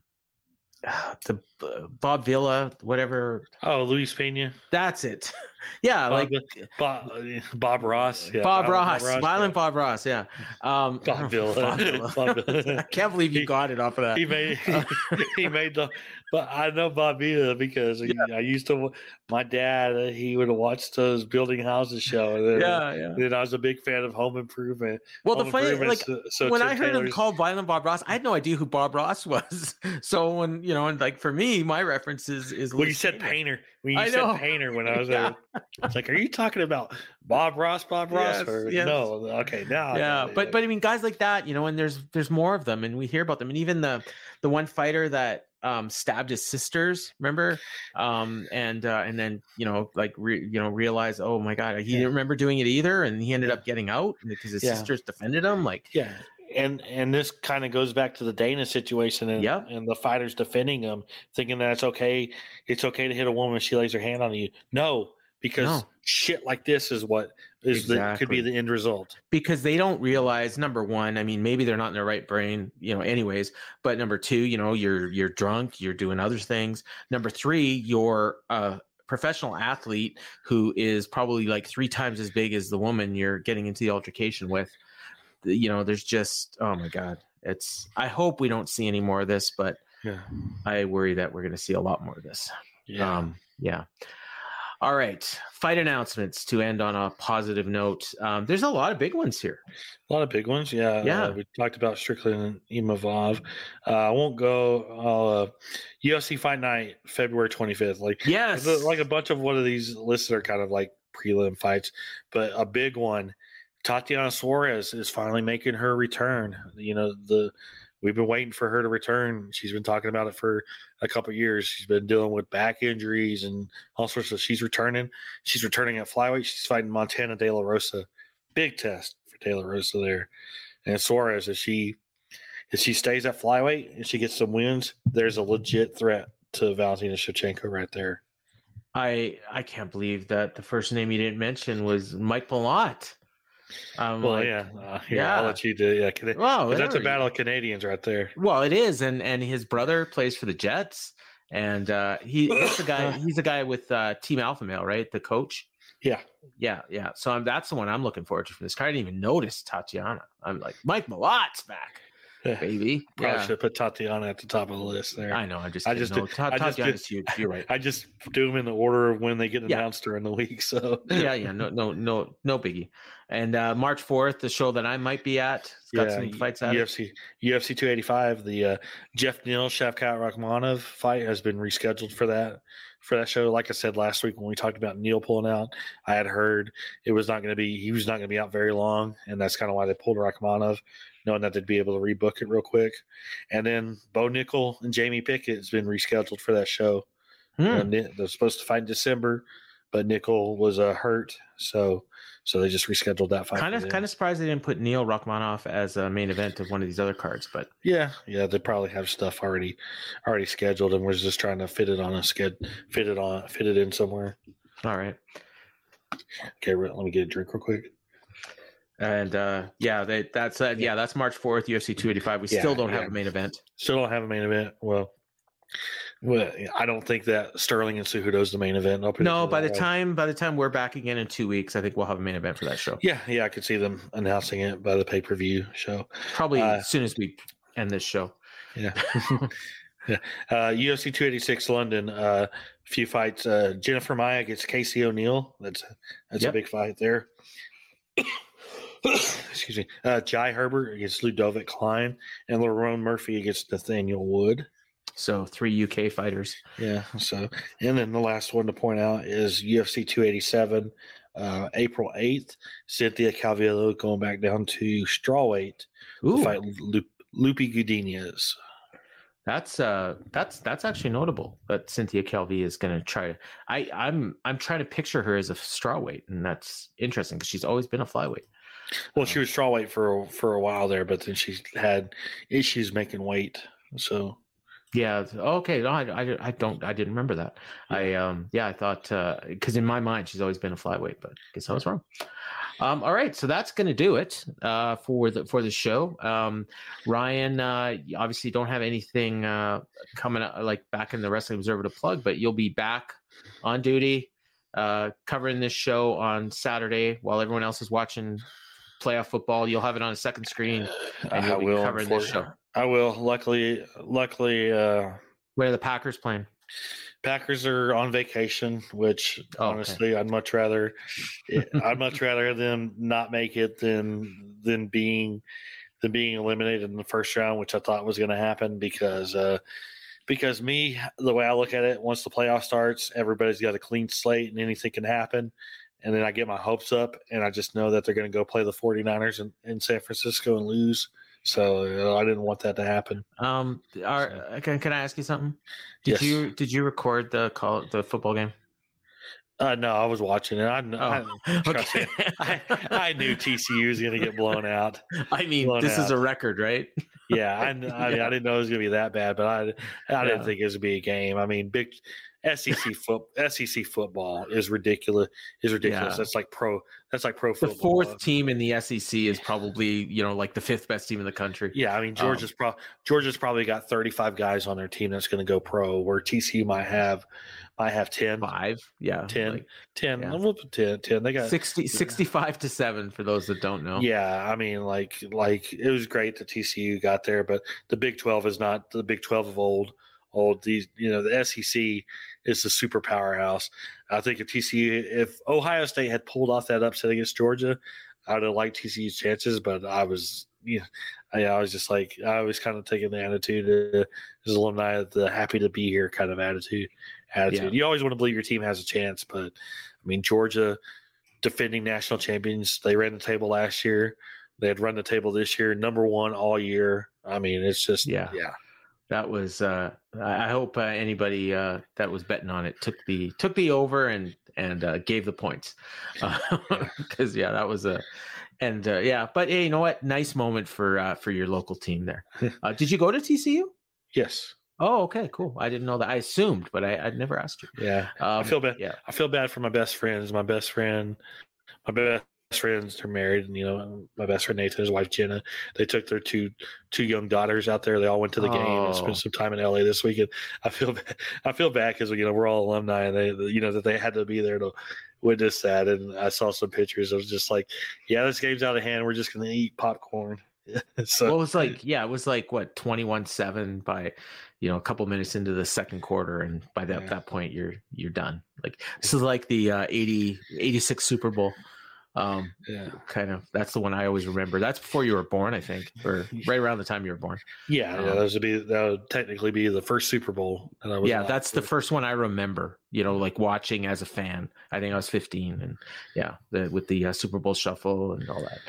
the uh, Bob Vila, whatever. Oh, Luis Pena, That's it. yeah, Bob, like Bob, Bob Ross, yeah, Bob, Violent Ross, violent Bob Ross. Yeah, um, Bob Vila. Bob Vila. Bob Vila. I can't believe you He- got it off of that. He made he made the, but I know Bob Vila because he, I used to. My dad, uh, he would have watched those building houses show. And then, yeah, yeah. then I was a big fan of Home Improvement. Well, the Home funny, Improvement, like, so, so when Tim I heard him Taylor's- called Violent Bob Ross, I had no idea who Bob Ross was. So when you know, and like for me, my reference is is When you said painter, when you I said know. painter, when I was Yeah. there, it's like, are you talking about Bob Ross? Bob Ross? Yes, or, yes. No, okay, now. Yeah know, but but i mean guys like that you know and there's there's more of them and we hear about them and even the the one fighter that um stabbed his sisters remember um and uh and then you know like re, you know realize, oh my god he Yeah. didn't remember doing it either and he ended up getting out because his Yeah. sisters defended him like Yeah. And and this kind of goes back to the Dana situation and Yep. and the fighters defending him, thinking that it's okay, it's okay to hit a woman if she lays her hand on you. No, because No. shit like this is what is the could be the end result. because they don't realize number one i mean maybe they're not in their right brain you know anyways but number two you know you're you're drunk you're doing other things number three you're a professional athlete who is probably like three times as big as the woman you're getting into the altercation with you know there's just oh my god it's i hope we don't see any more of this but Yeah. i worry that we're going to see a lot more of this Yeah. um, yeah. All right. Fight announcements to end on a positive note. Um, there's a lot of big ones here. a lot of big ones. Yeah. Yeah. Uh, we talked about Strickland and Imavov. Uh, I won't go uh UFC Fight Night, February twenty fifth. Like Yes. Like a bunch of one of these lists are kind of like prelim fights, but a big one. Tatiana Suarez is finally making her return. You know, the we've been waiting for her to return. She's been talking about it for a couple years. She's been dealing with back injuries and all sorts of. She's returning. She's returning at flyweight. She's fighting Montana De La Rosa. Big test for De La Rosa there. And Suarez, if she if she stays at flyweight and she gets some wins, there's a legit threat to Valentina Shevchenko right there. I I can't believe that the first name you didn't mention was Mike Malott. Um, Well, like, yeah, uh, here, yeah. I'll let you do. Yeah, Wow, 'cause that's a battle of Canadians right there. Well, it is, and and his brother plays for the Jets, and uh, he he's the guy. He's the guy with uh, Team Alpha Male, right? The coach. Yeah, Yeah, yeah. So I'm, that's the one I'm looking forward to from this card. I didn't even notice Tatiana. I'm like Mike Malott's back, Yeah. Baby. probably Yeah. should have put Tatiana at the top of the list there. I know. I just I just did- Ta- I just Tatiana's huge. You're right. I just do them in the order of when they get Yeah. announced during the week. So yeah, yeah. No, no, no, no biggie. And uh, March fourth, the show that I might be at, it's got some fights at it. UFC UFC 285. The uh, Jeff Neal Shavkat Rakhmonov fight has been rescheduled for that for that show. Like I said last week when we talked about Neal pulling out, I had heard it was not going to be he was not going to be out very long, and that's kind of why they pulled Rakhmonov, knowing that they'd be able to rebook it real quick. And then Bo Nickal and Jamie Pickett has been rescheduled for that show. Hmm. They're supposed to fight in December, but Nickel was uh, hurt, so so they just rescheduled that fight. Kind of, kind of surprised they didn't put Neal Rakhmonov as a main event of one of these other cards, but Yeah, yeah, they probably have stuff already already scheduled, and we're just trying to fit it on a sked, fit it on, fit it in somewhere. all right. Okay, let me get a drink real quick. And uh, yeah, they, that's uh, yeah, that's March fourth, UFC 285. We Yeah, still don't have a main event. Still don't have a main event. Well, Well, I don't think that Sterling and Cejudo is the main event. No, by the way. time by the time we're back again in two weeks, I think we'll have a main event for that show. Yeah, yeah, I could see them announcing it by the pay per view show. Probably Uh, as soon as we end this show. Yeah. yeah. Uh, UFC 286 London. Uh, few fights. Uh, Jennifer Maia gets Casey O'Neill. That's that's Yep. a big fight there. Excuse me. Uh, Jai Herbert against Ludovit Klein and Lerone Murphy against Nathaniel Wood. So three UK fighters. Yeah. So, and then the last one to point out is UFC 287, uh, April 8th. Cynthia Calvillo going back down to strawweight to fight Lu- Lupi Godinez. that's uh that's that's actually notable that Cynthia Kelvy is going to try. I I'm I'm trying to picture her as a strawweight, and that's interesting because she's always been a flyweight. Well, she was strawweight for for a while there, but then she had issues making weight. So Yeah. Okay. No, I, I, I don't. I didn't remember that. I um. Yeah. I thought because in my mind she's always been a flyweight, but I guess I was wrong. Um. All right. So that's gonna do it. Uh. For the for the show. Um. Ryan. Uh. you Obviously, don't have anything uh coming up like back in the Wrestling Observer to plug, but you'll be back on duty, uh, covering this show on Saturday while everyone else is watching playoff football. You'll have it on a second screen, and I will. covering this show. I will. Luckily, luckily, uh, Where are the Packers playing? Packers are on vacation, which Oh, okay. honestly, I'd much rather, I'd much rather them not make it than than being than being eliminated in the first round, which I thought was going to happen because uh, because me, the way I look at it, once the playoff starts, everybody's got a clean slate and anything can happen. And then I get my hopes up, and I just know that they're going to go play the 49ers in, in San Francisco and lose. So uh, I didn't want that to happen. Um, are, uh, can, can I ask you something? Did Yes. you did you record the call the football game? Uh, no, I was watching it. I, kn- I, Oh, trust I, I knew TCU was going to get blown out. I mean, this is a record, right? Yeah, I, I, mean, I didn't know it was going to be that bad, but I, I didn't think it was going to be a game. I mean, big SEC foot SEC football is ridiculous. Is ridiculous. Yeah. That's like pro. That's like pro The fourth uh, team in the SEC is probably you know like the fifth best team in the country. Yeah, I mean um, Georgia's pro Georgia's probably got 35 guys on their team that's going to go pro, where TCU might have might have 10, Five, yeah, 10, like 10, yeah. we'll put 10, 10. They got 60, 65 to seven for those that don't know. Yeah, I mean, like, like it was great that TCU got there, but the Big Twelve is not the Big Twelve of old. Old these, you know, the SEC is the super powerhouse. I think if TCU, if Ohio State had pulled off that upset against Georgia, I'd have liked TCU's chances. But I was, you know, I, I was just like, I was kind of taking the attitude uh, as alumni, the happy to be here kind of attitude. Attitude. Yeah. You always want to believe your team has a chance, but I mean, Georgia, defending national champions, they ran the table last year. They had run the table this year, number one all year. I mean, it's just Yeah. yeah. That was. uh I I hope uh, anybody uh, that was betting on it took the took the over and and uh, gave the points because yeah, that was a. And uh, yeah, but hey, you know what? Nice moment for uh, for your local team there. Uh, did you go to TCU? Yes. Oh, okay, cool. I didn't know that. I assumed, but I, I'd never asked you. Yeah. Um, I feel bad. Yeah, I feel bad for my best friends. My best friend, my best friends are married, and you know, my best friend Nathan, his wife Jenna, they took their two two young daughters out there. They all went to the game and Oh. spent some time in LA this weekend. I feel bad. I feel bad because you know we're all alumni, and they you know that they had to be there to witness that. And I saw some pictures. I was just like, yeah, this game's out of hand. We're just gonna eat popcorn. so well, it was like yeah, it was like what twenty one seven by you know a couple minutes into the second quarter, and by that Yeah. that point you're you're done. Like this is like the uh, 80, 86 Super Bowl. Um, yeah. kind of that's the one I always remember. That's before you were born, I think, or right around the time you were born. Yeah, yeah, Um, that would be that would technically be the first Super Bowl. that I was yeah, that's the first one I remember. You know, like watching as a fan. I think I was 15, and yeah, the, with the uh, Super Bowl shuffle and all that.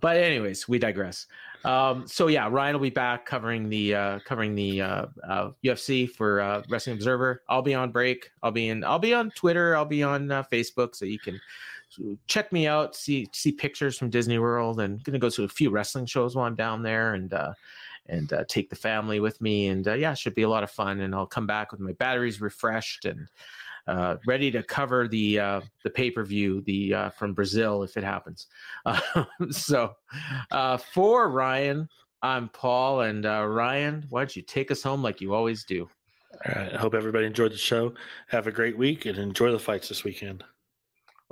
But anyways, we digress. Um, so yeah, Ryan will be back covering the uh, covering the uh, uh, UFC for uh, Wrestling Observer. I'll be on break. I'll be in. I'll be on Twitter. I'll be on uh, Facebook, so you can check me out. See see pictures from Disney World, and gonna go to a few wrestling shows while I'm down there, and uh, and uh, take the family with me. And uh, yeah, it should be a lot of fun. And I'll come back with my batteries refreshed and uh, ready to cover the uh, the pay per view the uh, from Brazil if it happens. Uh, so uh, for Ryan, I'm Paul, and uh, Ryan, why don't you take us home like you always do? All right. I hope everybody enjoyed the show. Have a great week and enjoy the fights this weekend.